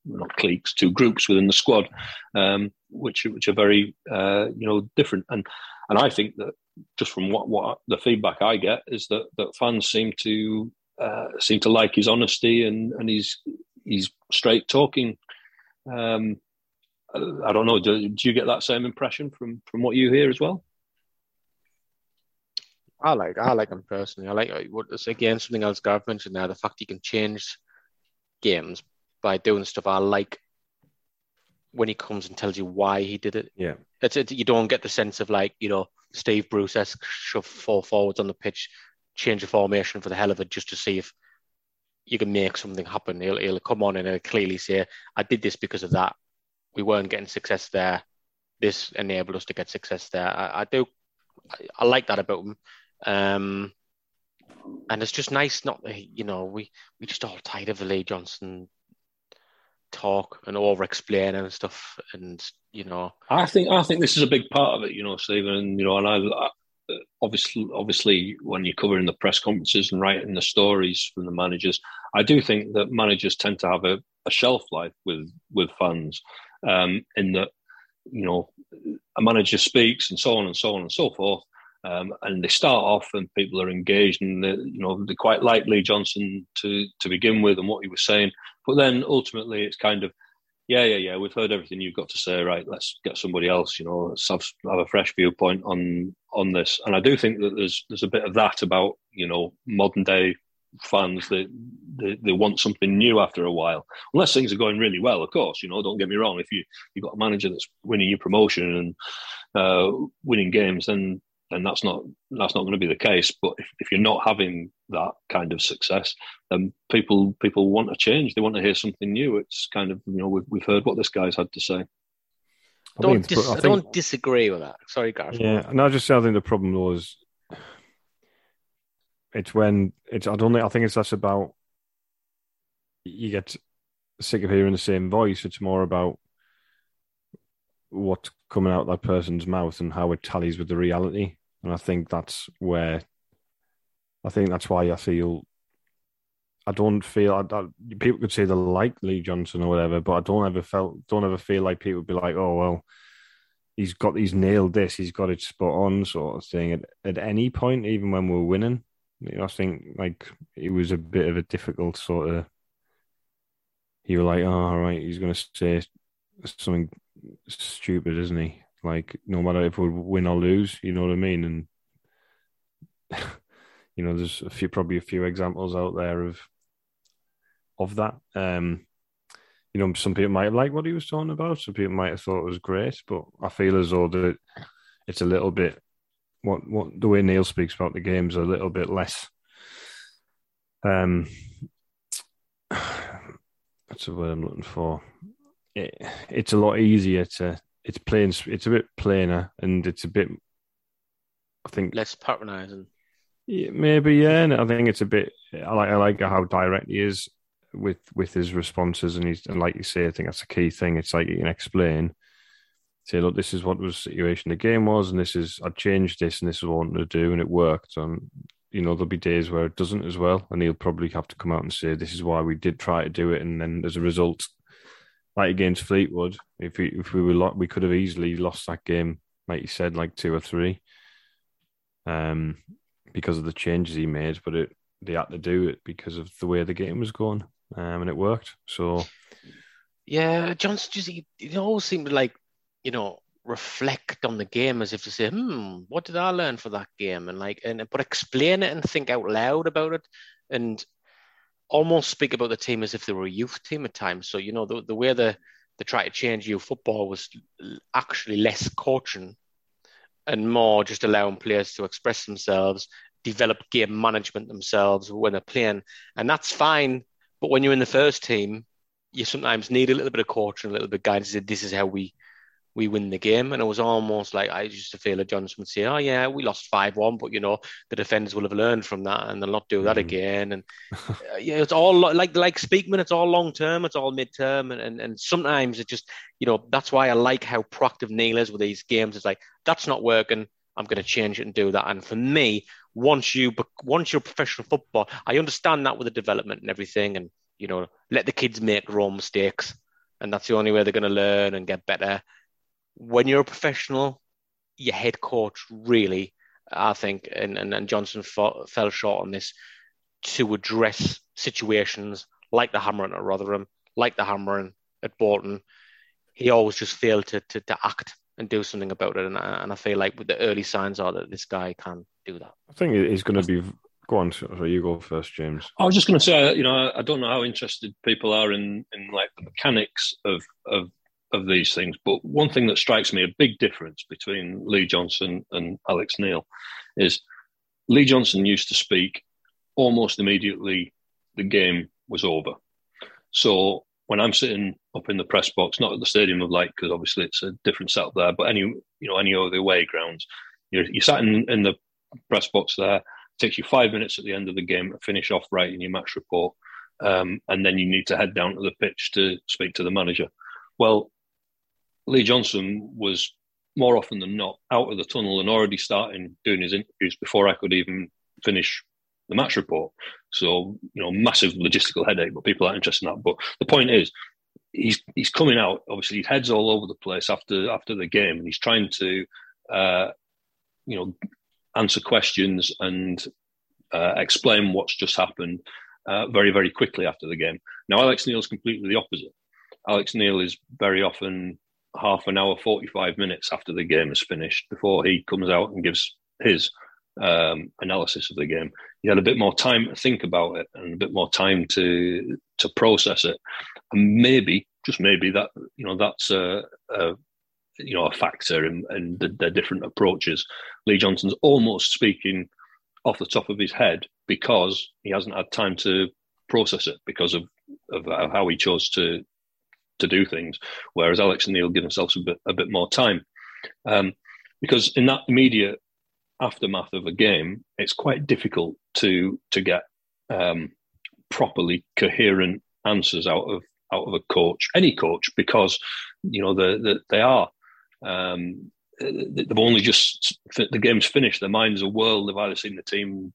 not cliques, two groups within the squad, um, which which are very uh, you know different. And and I think that just from what what the feedback I get is that that fans seem to uh, seem to like his honesty and and he's he's straight talking. Um, I don't know. Do, do you get that same impression from from what you hear as well? I like I like him personally. I like what again something else Gareth mentioned there. The fact he can change games by doing stuff. I like when he comes and tells you why he did it. Yeah, it's it, you don't get the sense of like you know Steve Bruce esque shove four forwards on the pitch, change the formation for the hell of it just to see if you can make something happen. He'll he'll come on and he'll clearly say, "I did this because of that. We weren't getting success there. This enabled us to get success there." I, I do. I, I like that about him. Um, and it's just nice not you know we we just all tired of the Lee Johnson talk and over explain and stuff and you know. I think I think this is a big part of it you know Stephen you know and I, I obviously obviously when you're covering the press conferences and writing the stories from the managers I do think that managers tend to have a, a shelf life with with fans um, in that you know a manager speaks and so on and so on and so forth um, and they start off and people are engaged and you know they quite like Lee Johnson to to begin with and what he was saying, but then ultimately it's kind of yeah yeah yeah we've heard everything you've got to say right let's get somebody else you know let's have, have a fresh viewpoint on on this. And I do think that there's there's a bit of that about you know modern day fans they, they, they want something new after a while. Unless things are going really well of course you know don't get me wrong. If you you've got a manager that's winning your promotion and uh, winning games then then that's not that's not going to be the case. But if, if you're not having that kind of success, then people people want a change. They want to hear something new. It's kind of you know we've we've heard what this guy's had to say. I don't dis- I, think, I, don't disagree with that. Sorry, guys. Yeah, and I just I think the problem was it's when it's I don't think I think it's less about you get sick of hearing the same voice. It's more about what's coming out that person's mouth and how it tallies with the reality. And I think that's where I think that's why I feel I don't feel I, I, people could say they like Lee Johnson or whatever, but I don't ever felt don't ever feel like people would be like, oh well, he's got he's nailed this, he's got it spot on, sort of thing. At at any point, even when we're winning, I think like it was a bit of a difficult sort of. You were like, oh, all right, he's going to say something stupid, isn't he? Like no matter if we win or lose, you know what I mean. And *laughs* you know, there's a few probably a few examples out there of of that. Um, you know, some people might like what he was talking about. Some people might have thought it was great, but I feel as though that it's a little bit what what the way Neil speaks about the games a little bit less. Um, *sighs* that's the word I'm looking for it, it's a lot easier to it's plain it's a bit plainer and it's a bit I think less patronizing. Yeah, maybe yeah, and I think it's a bit. I like I like how direct he is with with his responses, and he's and like you say, I think that's a key thing. It's like you can explain, say, look, this is what the situation the game was, and this is I changed this, and this is what I wanted to do, and it worked. And you know, there'll be days where it doesn't as well, and he'll probably have to come out and say, this is why we did try to do it, and then as a result, like against Fleetwood, if we if we were lo- we could have easily lost that game, like you said, like two or three, um, because of the changes he made. But it they had to do it because of the way the game was going, um, and it worked. So, yeah, Johnson just he, he always seemed to like you know reflect on the game as if to say, hmm, what did I learn for that game? And like, and but explain it and think out loud about it. And almost speak about the team as if they were a youth team at times. So you know the the way the they try to change youth football was actually less coaching and more just allowing players to express themselves, develop game management themselves when they're playing, and that's fine. But when you're in the first team, you sometimes need a little bit of coaching, a little bit of guidance. This is how we we win the game. And it was almost like I used to feel that Johnson would say, "Oh yeah, we lost five one, but you know the defenders will have learned from that and they'll not do that mm. again." And *laughs* uh, yeah, it's all like like Speakman. It's all long term. It's all mid term, and, and and sometimes it just you know that's why I like how proactive Neil is with these games. It's like that's not working. I'm going to change it and do that. And for me, once you once you're professional football, I understand that with the development and everything, and you know let the kids make their own mistakes, and that's the only way they're going to learn and get better when you're a professional, your head coach really, I think, and, and, and Johnson fought, fell short on this to address situations like the hammering at Rotherham, like the hammering at Bolton. He always just failed to, to, to act and do something about it. And, and I feel like with the early signs are that this guy can do that. I think he's going to be. Go on, so you go first, James. I was just going to say, you know, I don't know how interested people are in, in like the mechanics of of of these things. But one thing that strikes me a big difference between Lee Johnson and Alex Neil is Lee Johnson used to speak almost immediately the game was over. So when I'm sitting up in the press box, not at the Stadium of Light because obviously it's a different setup there, but any you know any of the away grounds, you're, you sat in, in the press box there. It takes you five minutes at the end of the game to finish off writing your match report, um, and then you need to head down to the pitch to speak to the manager. Well, Lee Johnson was more often than not out of the tunnel and already starting doing his interviews before I could even finish the match report. So, you know, massive logistical headache, but people aren't interested in that. But the point is, he's he's coming out. Obviously, his head's all over the place after after the game, and he's trying to, uh, you know, answer questions and uh, explain what's just happened uh, very very quickly after the game. Now, Alex Neil's completely the opposite. Alex Neil is very often half an hour, 45 minutes after the game is finished before he comes out and gives his um, analysis of the game. He had a bit more time to think about it and a bit more time to to process it, and maybe, just maybe, that you know that's a, a you know a factor in, in the, the different approaches. Lee Johnson's almost speaking off the top of his head because he hasn't had time to process it because of, of how he chose to to do things, whereas Alex and Neil give themselves a bit a bit more time, um, because in that immediate aftermath of a game, it's quite difficult to to get um, properly coherent answers out of out of a coach, any coach, because you know the, the they are. Um, they've only just the game's finished. Their minds are whirled. They've either seen the team,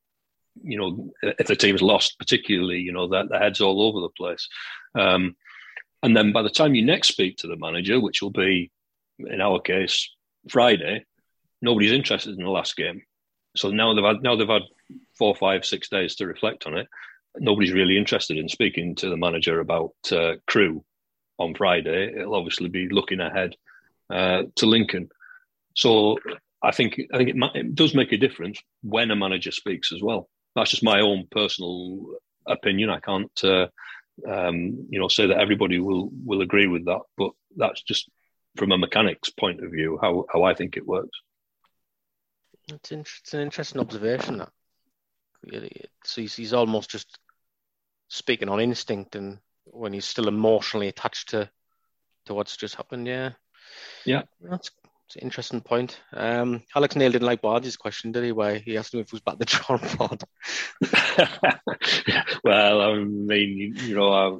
you know, if the team's lost, particularly, you know, that the heads all over the place. Um, and then by the time you next speak to the manager, which will be in our case Friday, nobody's interested in the last game. So now they've had now they've had four, five, six days to reflect on it. Nobody's really interested in speaking to the manager about uh, Crewe on Friday. It'll obviously be looking ahead uh, to Lincoln. So I think I think it, it, does make a difference when a manager speaks as well. That's just my own personal opinion. I can't uh, um, you know, say that everybody will will agree with that, but that's just from a mechanics point of view how how I think it works. It's, in, it's an interesting observation. That so he's, he's almost just speaking on instinct, and when he's still emotionally attached to to what's just happened. Yeah, yeah, that's interesting point. Um, Alex Neil didn't like Bardi's question, did he? Why he asked him if he was back the drawing board. well, I mean, you know, uh,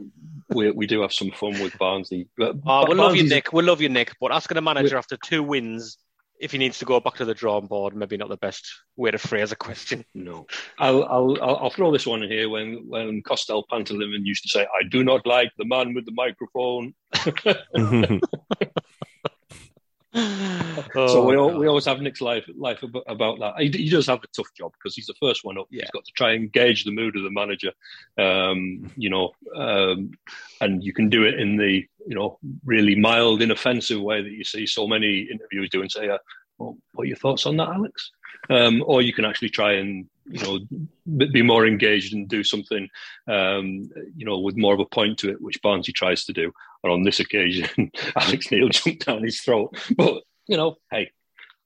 we we do have some fun with Barnesy. But oh, we love you, Nick. We love you, Nick. But asking a manager after two wins if he needs to go back to the drawing board, maybe not the best way to phrase a question. No, I'll I'll I'll throw this one in here. When when Costel Pantilimon used to say, "I do not like the man with the microphone." *laughs* *laughs* *laughs* oh, so we all, we always have Nick's life life about that. He, he does have a tough job because he's the first one up. Yeah. He's got to try and gauge the mood of the manager, um, you know, um, and you can do it in the you know really mild, inoffensive way that you see so many interviewers do and say, uh, well, "What are your thoughts on that, Alex?" Um, or you can actually try and you know be more engaged and do something um, you know with more of a point to it, which Barnesy tries to do. And on this occasion, *laughs* Alex Neil jumped down his throat. But you know, hey, *laughs*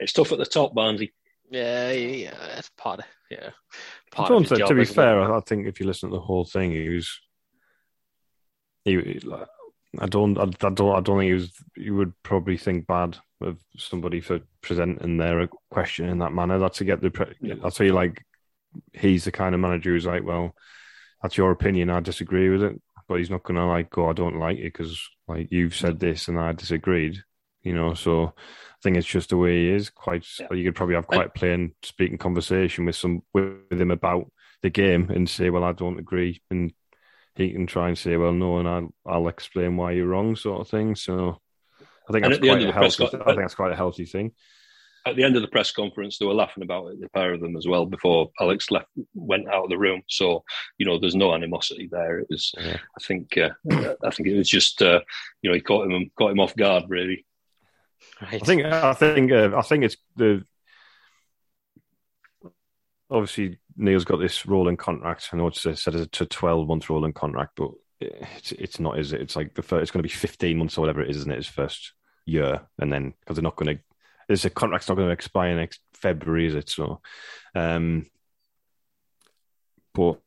it's tough at the top, Barnesy. Yeah, yeah, that's part of yeah. Part of job, to be fair, it? I think if you listen to the whole thing, he was he like I don't, I, I don't, I don't think he was. You would probably think bad of somebody for presenting their question in that manner. That's to get the. Pre- I'll tell you, like, he's the kind of manager who's like, well, that's your opinion. I disagree with it, but he's not going to like go. I don't like it because like you've said this and I disagreed. You know, so I think it's just the way he is. Quite, yeah. you could probably have quite plain speaking conversation with some with him about the game and say, well, I don't agree, and he can try and say, well, no, and I'll, I'll explain why you're wrong, sort of thing. So I think that's quite a healthy. I think that's quite a healthy thing. At the end of the press conference, they were laughing about it, the pair of them as well, before Alex left, went out of the room. So you know, there's no animosity there. It was, yeah. I think, uh, I think it was just, uh, you know, he caught him, caught him off guard, really. Right. I think, I think, uh, I think it's the obviously Neil's got this rolling contract. I know it's said it's a twelve month rolling contract, but it's it's not, is it? It's like the first, it's going to be fifteen months or whatever it is, isn't it? His first year, and then because they're not going to, there's a contract's not going to expire next February, is it? So, um, but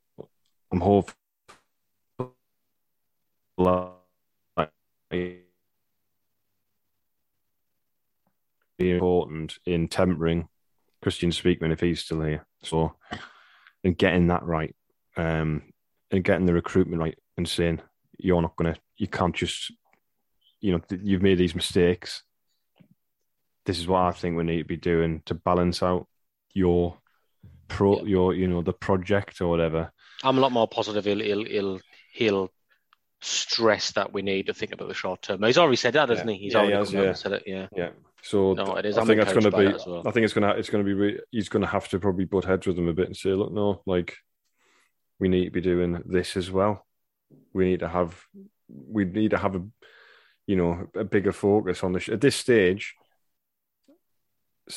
I'm hopeful. Important in tempering Kristjaan Speakman if he's still here. So, and getting that right, um, and getting the recruitment right, and saying you're not gonna, you can't just, you know, you've made these mistakes. This is what I think we need to be doing to balance out your pro, your, you know, the project or whatever. I'm a lot more positive. He'll, he'll, he'll, he'll stress that we need to think about the short term. He's already said that, hasn't yeah. he? He's yeah, already he has, yeah. said it. Yeah. Yeah. So no, it is. I think that's going to be. I think it's going to. It's going to be. Re- he's going to have to probably butt heads with them a bit and say, "Look, no, like we need to be doing this as well. We need to have. We need to have a, you know, a bigger focus on this at this stage.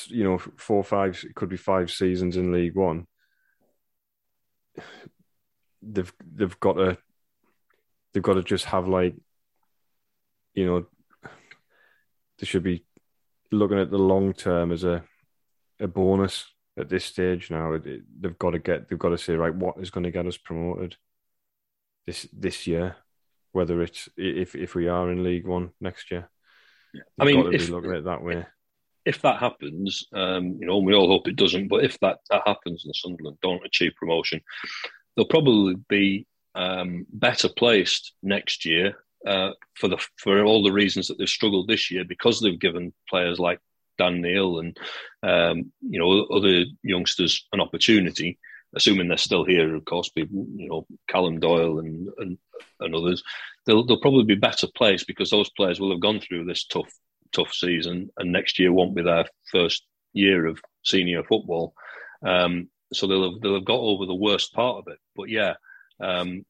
You know, four, five, it could be five seasons in League One. They've they've got to. They've got to just have like, you know, there should be looking at the long term as a a bonus at this stage now. It, they've got to get they've got to say right what is going to get us promoted this this year, whether it's if if we are in League One next year. I mean, if, looking at it that way. If that happens, um, you know, we all hope it doesn't. But if that that happens and Sunderland don't achieve promotion, they'll probably be um, better placed next year uh, for the for all the reasons that they've struggled this year because they've given players like Dan Neil and um, you know other youngsters an opportunity, assuming they're still here, of course. People, you know, Callum Doyle and and, and others, they'll they'll probably be better placed because those players will have gone through this tough tough season, and next year won't be their first year of senior football. Um, so they'll have, they'll have got over the worst part of it. But yeah, um,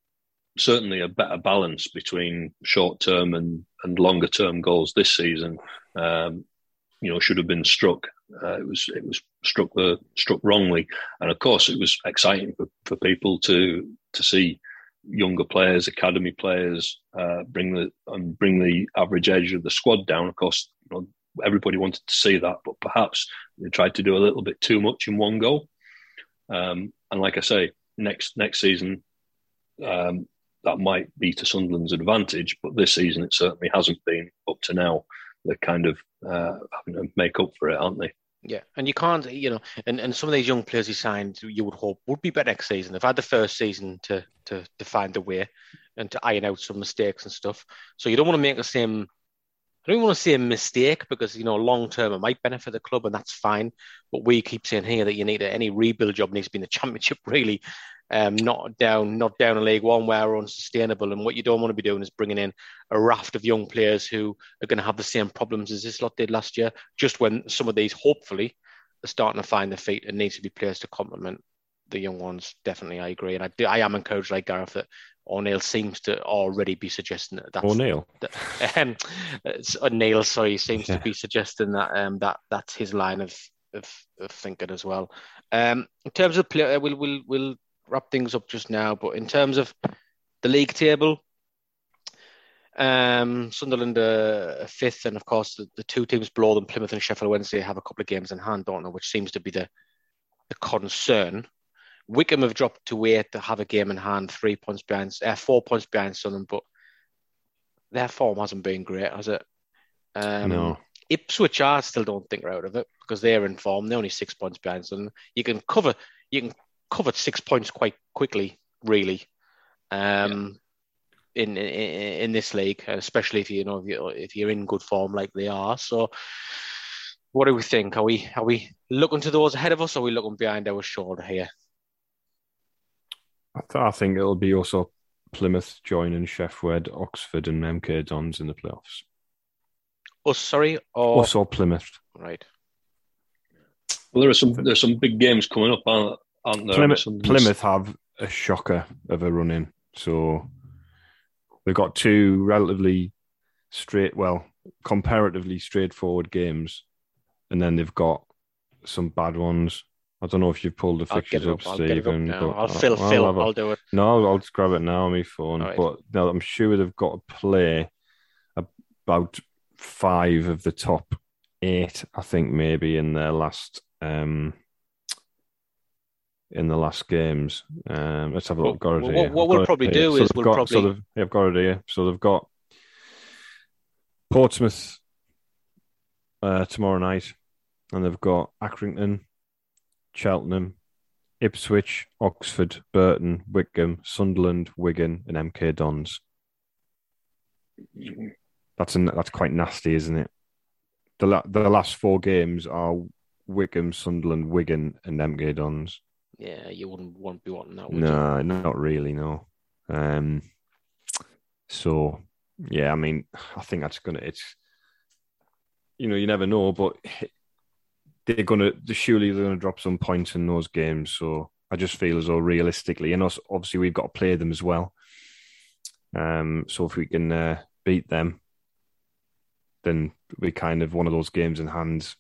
certainly a better balance between short term and, and longer term goals this season. Um, you know, should have been struck. Uh, it was it was struck the struck wrongly, and of course, it was exciting for, for people to to see younger players, academy players, uh, bring the and bring the average age of the squad down. Of course, you know, everybody wanted to see that, but perhaps they tried to do a little bit too much in one go. Um, and like I say, next next season, um, that might be to Sunderland's advantage, but this season it certainly hasn't been up to now. They're kind of uh, having to make up for it, aren't they? Yeah, and you can't, you know, and, and some of these young players he signed, you would hope would be better next season. They've had the first season to to to find the way and to iron out some mistakes and stuff. So you don't want to make the same. I don't want to say a mistake because you know long term it might benefit the club and that's fine. But we keep saying here that you need a, any rebuild job needs to be in the *laughs* championship really, um, not down, not down in League One where we're unsustainable. And what you don't want to be doing is bringing in a raft of young players who are going to have the same problems as this lot did last year. Just when some of these, hopefully, are starting to find their feet and needs to be players to complement the young ones. Definitely, I agree, and I, do, I am encouraged, like Gareth, that O'Neill seems to already be suggesting that that's O'Neill. That, um, O'Neill, sorry, seems yeah. to be suggesting that um, that that's his line of of, of thinking as well. Um, in terms of play, we'll we'll we'll wrap things up just now. But in terms of the league table, um, Sunderland are fifth, and of course the, the, two teams below them, Plymouth and Sheffield Wednesday, have a couple of games in hand, don't they? Which seems to be the the concern. Wycombe have dropped to eight to have a game in hand, three points behind, uh, four points behind Sunderland, but their form hasn't been great, has it? Um, No. Ipswich, I still don't think are out of it because they're in form. They're only six points behind. So you can cover you can cover six points quite quickly, really. Um, in, in in this league, especially if you know if you're, if you're in good form like they are. So, what do we think? Are we are we looking to those ahead of us, or are we looking behind our shoulder here? I, th- I think it'll be also Plymouth joining Sheffield, Oxford, and MK Dons in the playoffs. Us, sorry, or Also Plymouth. right? Well, there are some there's some big games coming up, aren't, aren't there? Plymouth, Some- Plymouth have a shocker of a run in. So they've got two relatively straight, well, comparatively straightforward games. And then they've got some bad ones. I don't know if you've pulled the I'll fixtures up, up. I'll get it up Stephen. but I'll fill I'll fill. a- I'll do it. No, I'll just grab it now on my phone. Alright. But no, I'm sure they've got to play about five of the top eight, I think, maybe in their last um in the last games. Um, let's have a look. Well, Got it well, what- we'll probably do So is we'll got, So probably- they've, yeah, I've got it here. So they've got Portsmouth uh, tomorrow night, and they've got Accrington, Cheltenham, Ipswich, Oxford, Burton, Wycombe, Sunderland, Wigan, and MK Dons. That's an, that's quite nasty, isn't it? The la- the last four games are Wycombe, Sunderland, Wigan, and MK Dons. Yeah, you wouldn't want to be wanting that. Would you? No, not really. No. Um. So yeah, I mean, I think that's gonna. It's you know, you never know, but they're gonna. Surely they're gonna drop some points in those games. So I just feel as though realistically, and obviously we've got to play them as well. Um. So if we can uh, beat them, then we kind of one of those games in hand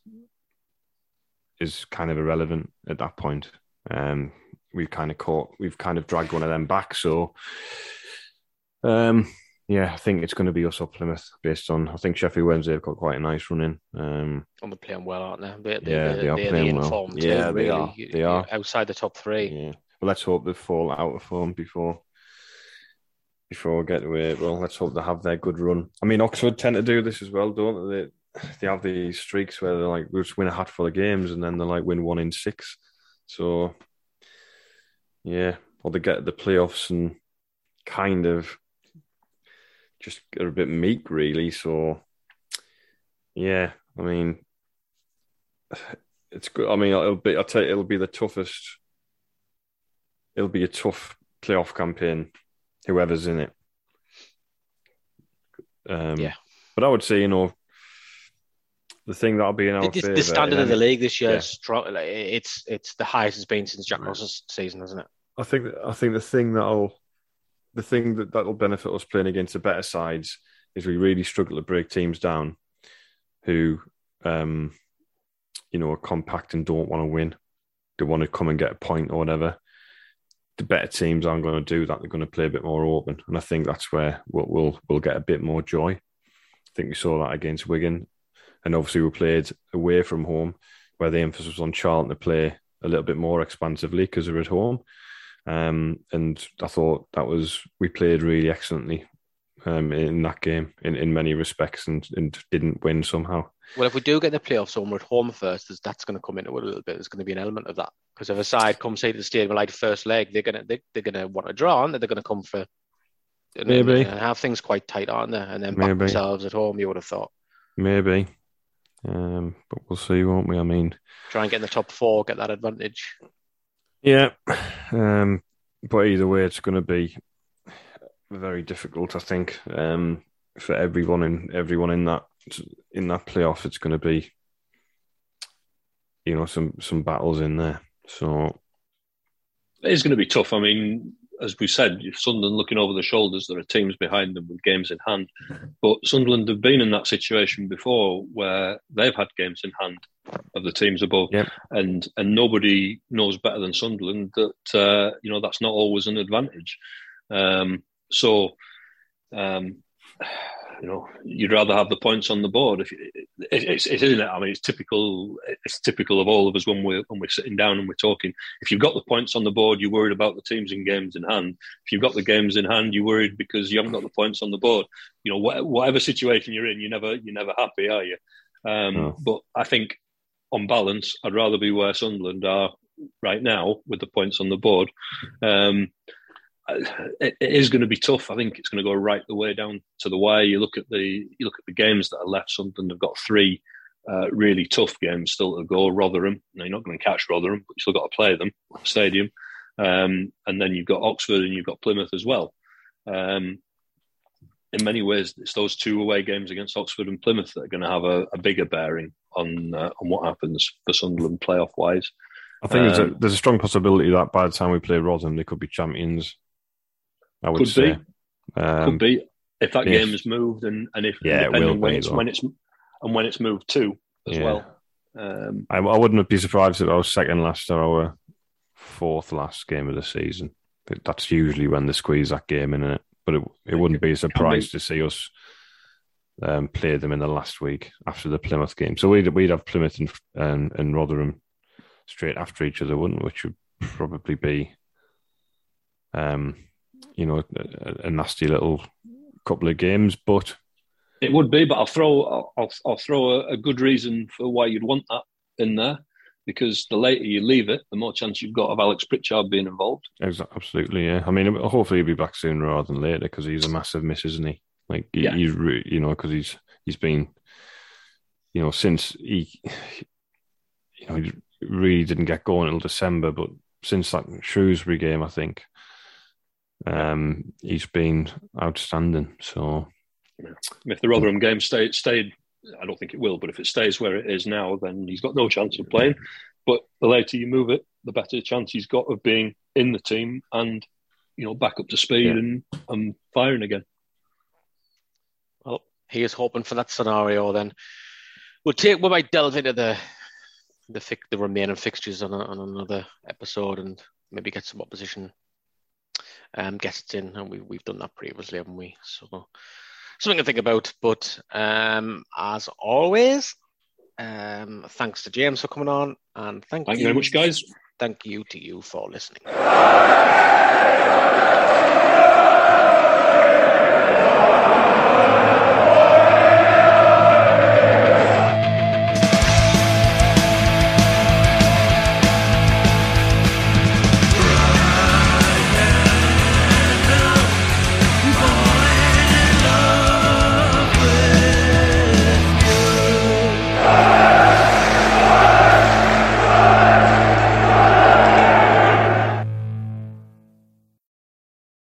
is kind of irrelevant at that point. Um, we've kind of caught, we've kind of dragged one of them back. So, um, yeah, I think it's going to be us or Plymouth based on. I think Sheffield Wednesday have got quite a nice run in. Um, And they're playing well, aren't they? They, Yeah, they, they are they're playing the well. Yeah, they really. are. They are. outside the top three. yeah, but let's hope they fall out of form before before we get to April. Let's hope they have their good run. I mean, Oxford tend to do this as well, don't they? They have these streaks where they're like, we'll just win a hatful of games and then they like win one in six. So, yeah, or they get the playoffs and kind of just are a bit meek, really. So, yeah, I mean, *sighs* it's good. I mean, it'll be. I'll tell you, it'll be the toughest. It'll be a tough playoff campaign, whoever's in it. Um, Yeah. but I would say, you know, the thing that'll be in our The, favour. the standard of the league this year yeah. is strong. Like, it's it's the highest it's been since Jack Ross's season, isn't it? I think I think the thing that'll the thing that that'll benefit us playing against the better sides is we really struggle to break teams down who um you know are compact and don't want to win. They want to come and get a point or whatever. The better teams aren't going to do that. They're going to play a bit more open, and I think that's where we'll we'll, we'll get a bit more joy. I think we saw that against Wigan, and obviously we played away from home, where the emphasis was on Charlton to play a little bit more expansively because they're at home. Um, and I thought that was we played really excellently um, in that game in, in many respects, and, and didn't win somehow. Well, if we do get the playoffs and we're at home first, that's going to come into it a little bit. There's going to be an element of that because if a side comes here to the stadium like first leg, they're gonna they, they're gonna want to draw, and they're going to come for and, Maybe. and have things quite tight, aren't they? And then back Maybe. themselves at home. You would have thought Maybe, um, but we'll see, won't we? I mean, try and get in the top four, get that advantage. Yeah, um, but either way, it's going to be very difficult. I think um, for everyone in everyone in that in that playoff, it's going to be you know some some battles in there. So It is going to be tough. I mean, as we said, Sunderland looking over the shoulders, there are teams behind them with games in hand. *laughs* But Sunderland have been in that situation before where they've had games in hand of the teams above, Yep. and and nobody knows better than Sunderland that uh, you know that's not always an advantage. Um, so, um, you know, you'd rather have the points on the board. If it, it's, it, isn't it? I mean, it's typical. It's typical of all of us when we're when we're sitting down and we're talking. If you've got the points on the board, you're worried about the teams and games in hand. If you've got the games in hand, you're worried because you haven't got the points on the board. You know, whatever situation you're in, you never you're never happy, are you? Um, oh. But I think, on balance, I'd rather be where Sunderland are right now with the points on the board. Um, it, it is going to be tough. I think it's going to go right the way down to the wire. You look at the you look at the games that are left. Sunderland they've got three uh, really tough games still to go. Rotherham, now you're not going to catch Rotherham, but you still got to play them at the stadium. Um, and then you've got Oxford and you've got Plymouth as well. Um, in many ways, it's those two away games against Oxford and Plymouth that are going to have a, a bigger bearing on uh, on what happens for Sunderland playoff wise. I think um, there's, a, um, there's a strong possibility that by the time we play Rotherham, they could be champions I would could say. Be. Um, could be if that if, game is moved and, and if yeah, depending it when it's when it's and when it's moved to as yeah. well. Um, I, I, wouldn't be surprised if I was second last or our fourth last game of the season. That's usually when they squeeze that game in it. But it, it wouldn't be a surprise be. to see us um, play them in the last week after the Plymouth game. So we'd we'd have Plymouth and and, and Rotherham straight after each other, wouldn't? Which would probably be um, you know, a, a, nasty little couple of games. But it would be. But I'll throw I'll, I'll throw a, a good reason for why you'd want that in there. Because the later you leave it, the more chance you've got of Alex Pritchard being involved. Absolutely, yeah. I mean, hopefully he'll be back sooner rather than later because he's a massive miss, isn't he? Like he, yeah. he's, you know, because he's he's been, you know, since he, you know, he really didn't get going until December, but since that Shrewsbury game, I think um, he's been outstanding. So, if the Rotherham game stayed, stayed, I don't think it will, but if it stays where it is now, then he's got no chance of playing. But the later you move it, the better chance he's got of being in the team and you know back up to speed yeah. and and firing again. Well, he is hoping for that scenario. Then we'll take we might delve into the the the remaining fixtures on, a, on another episode and maybe get some opposition um, guests in, and we, we've done that previously, haven't we? So something to think about. But um, as always, um, thanks to James for coming on, and thank, thank you very much, guys. Thank you to you for listening. *laughs*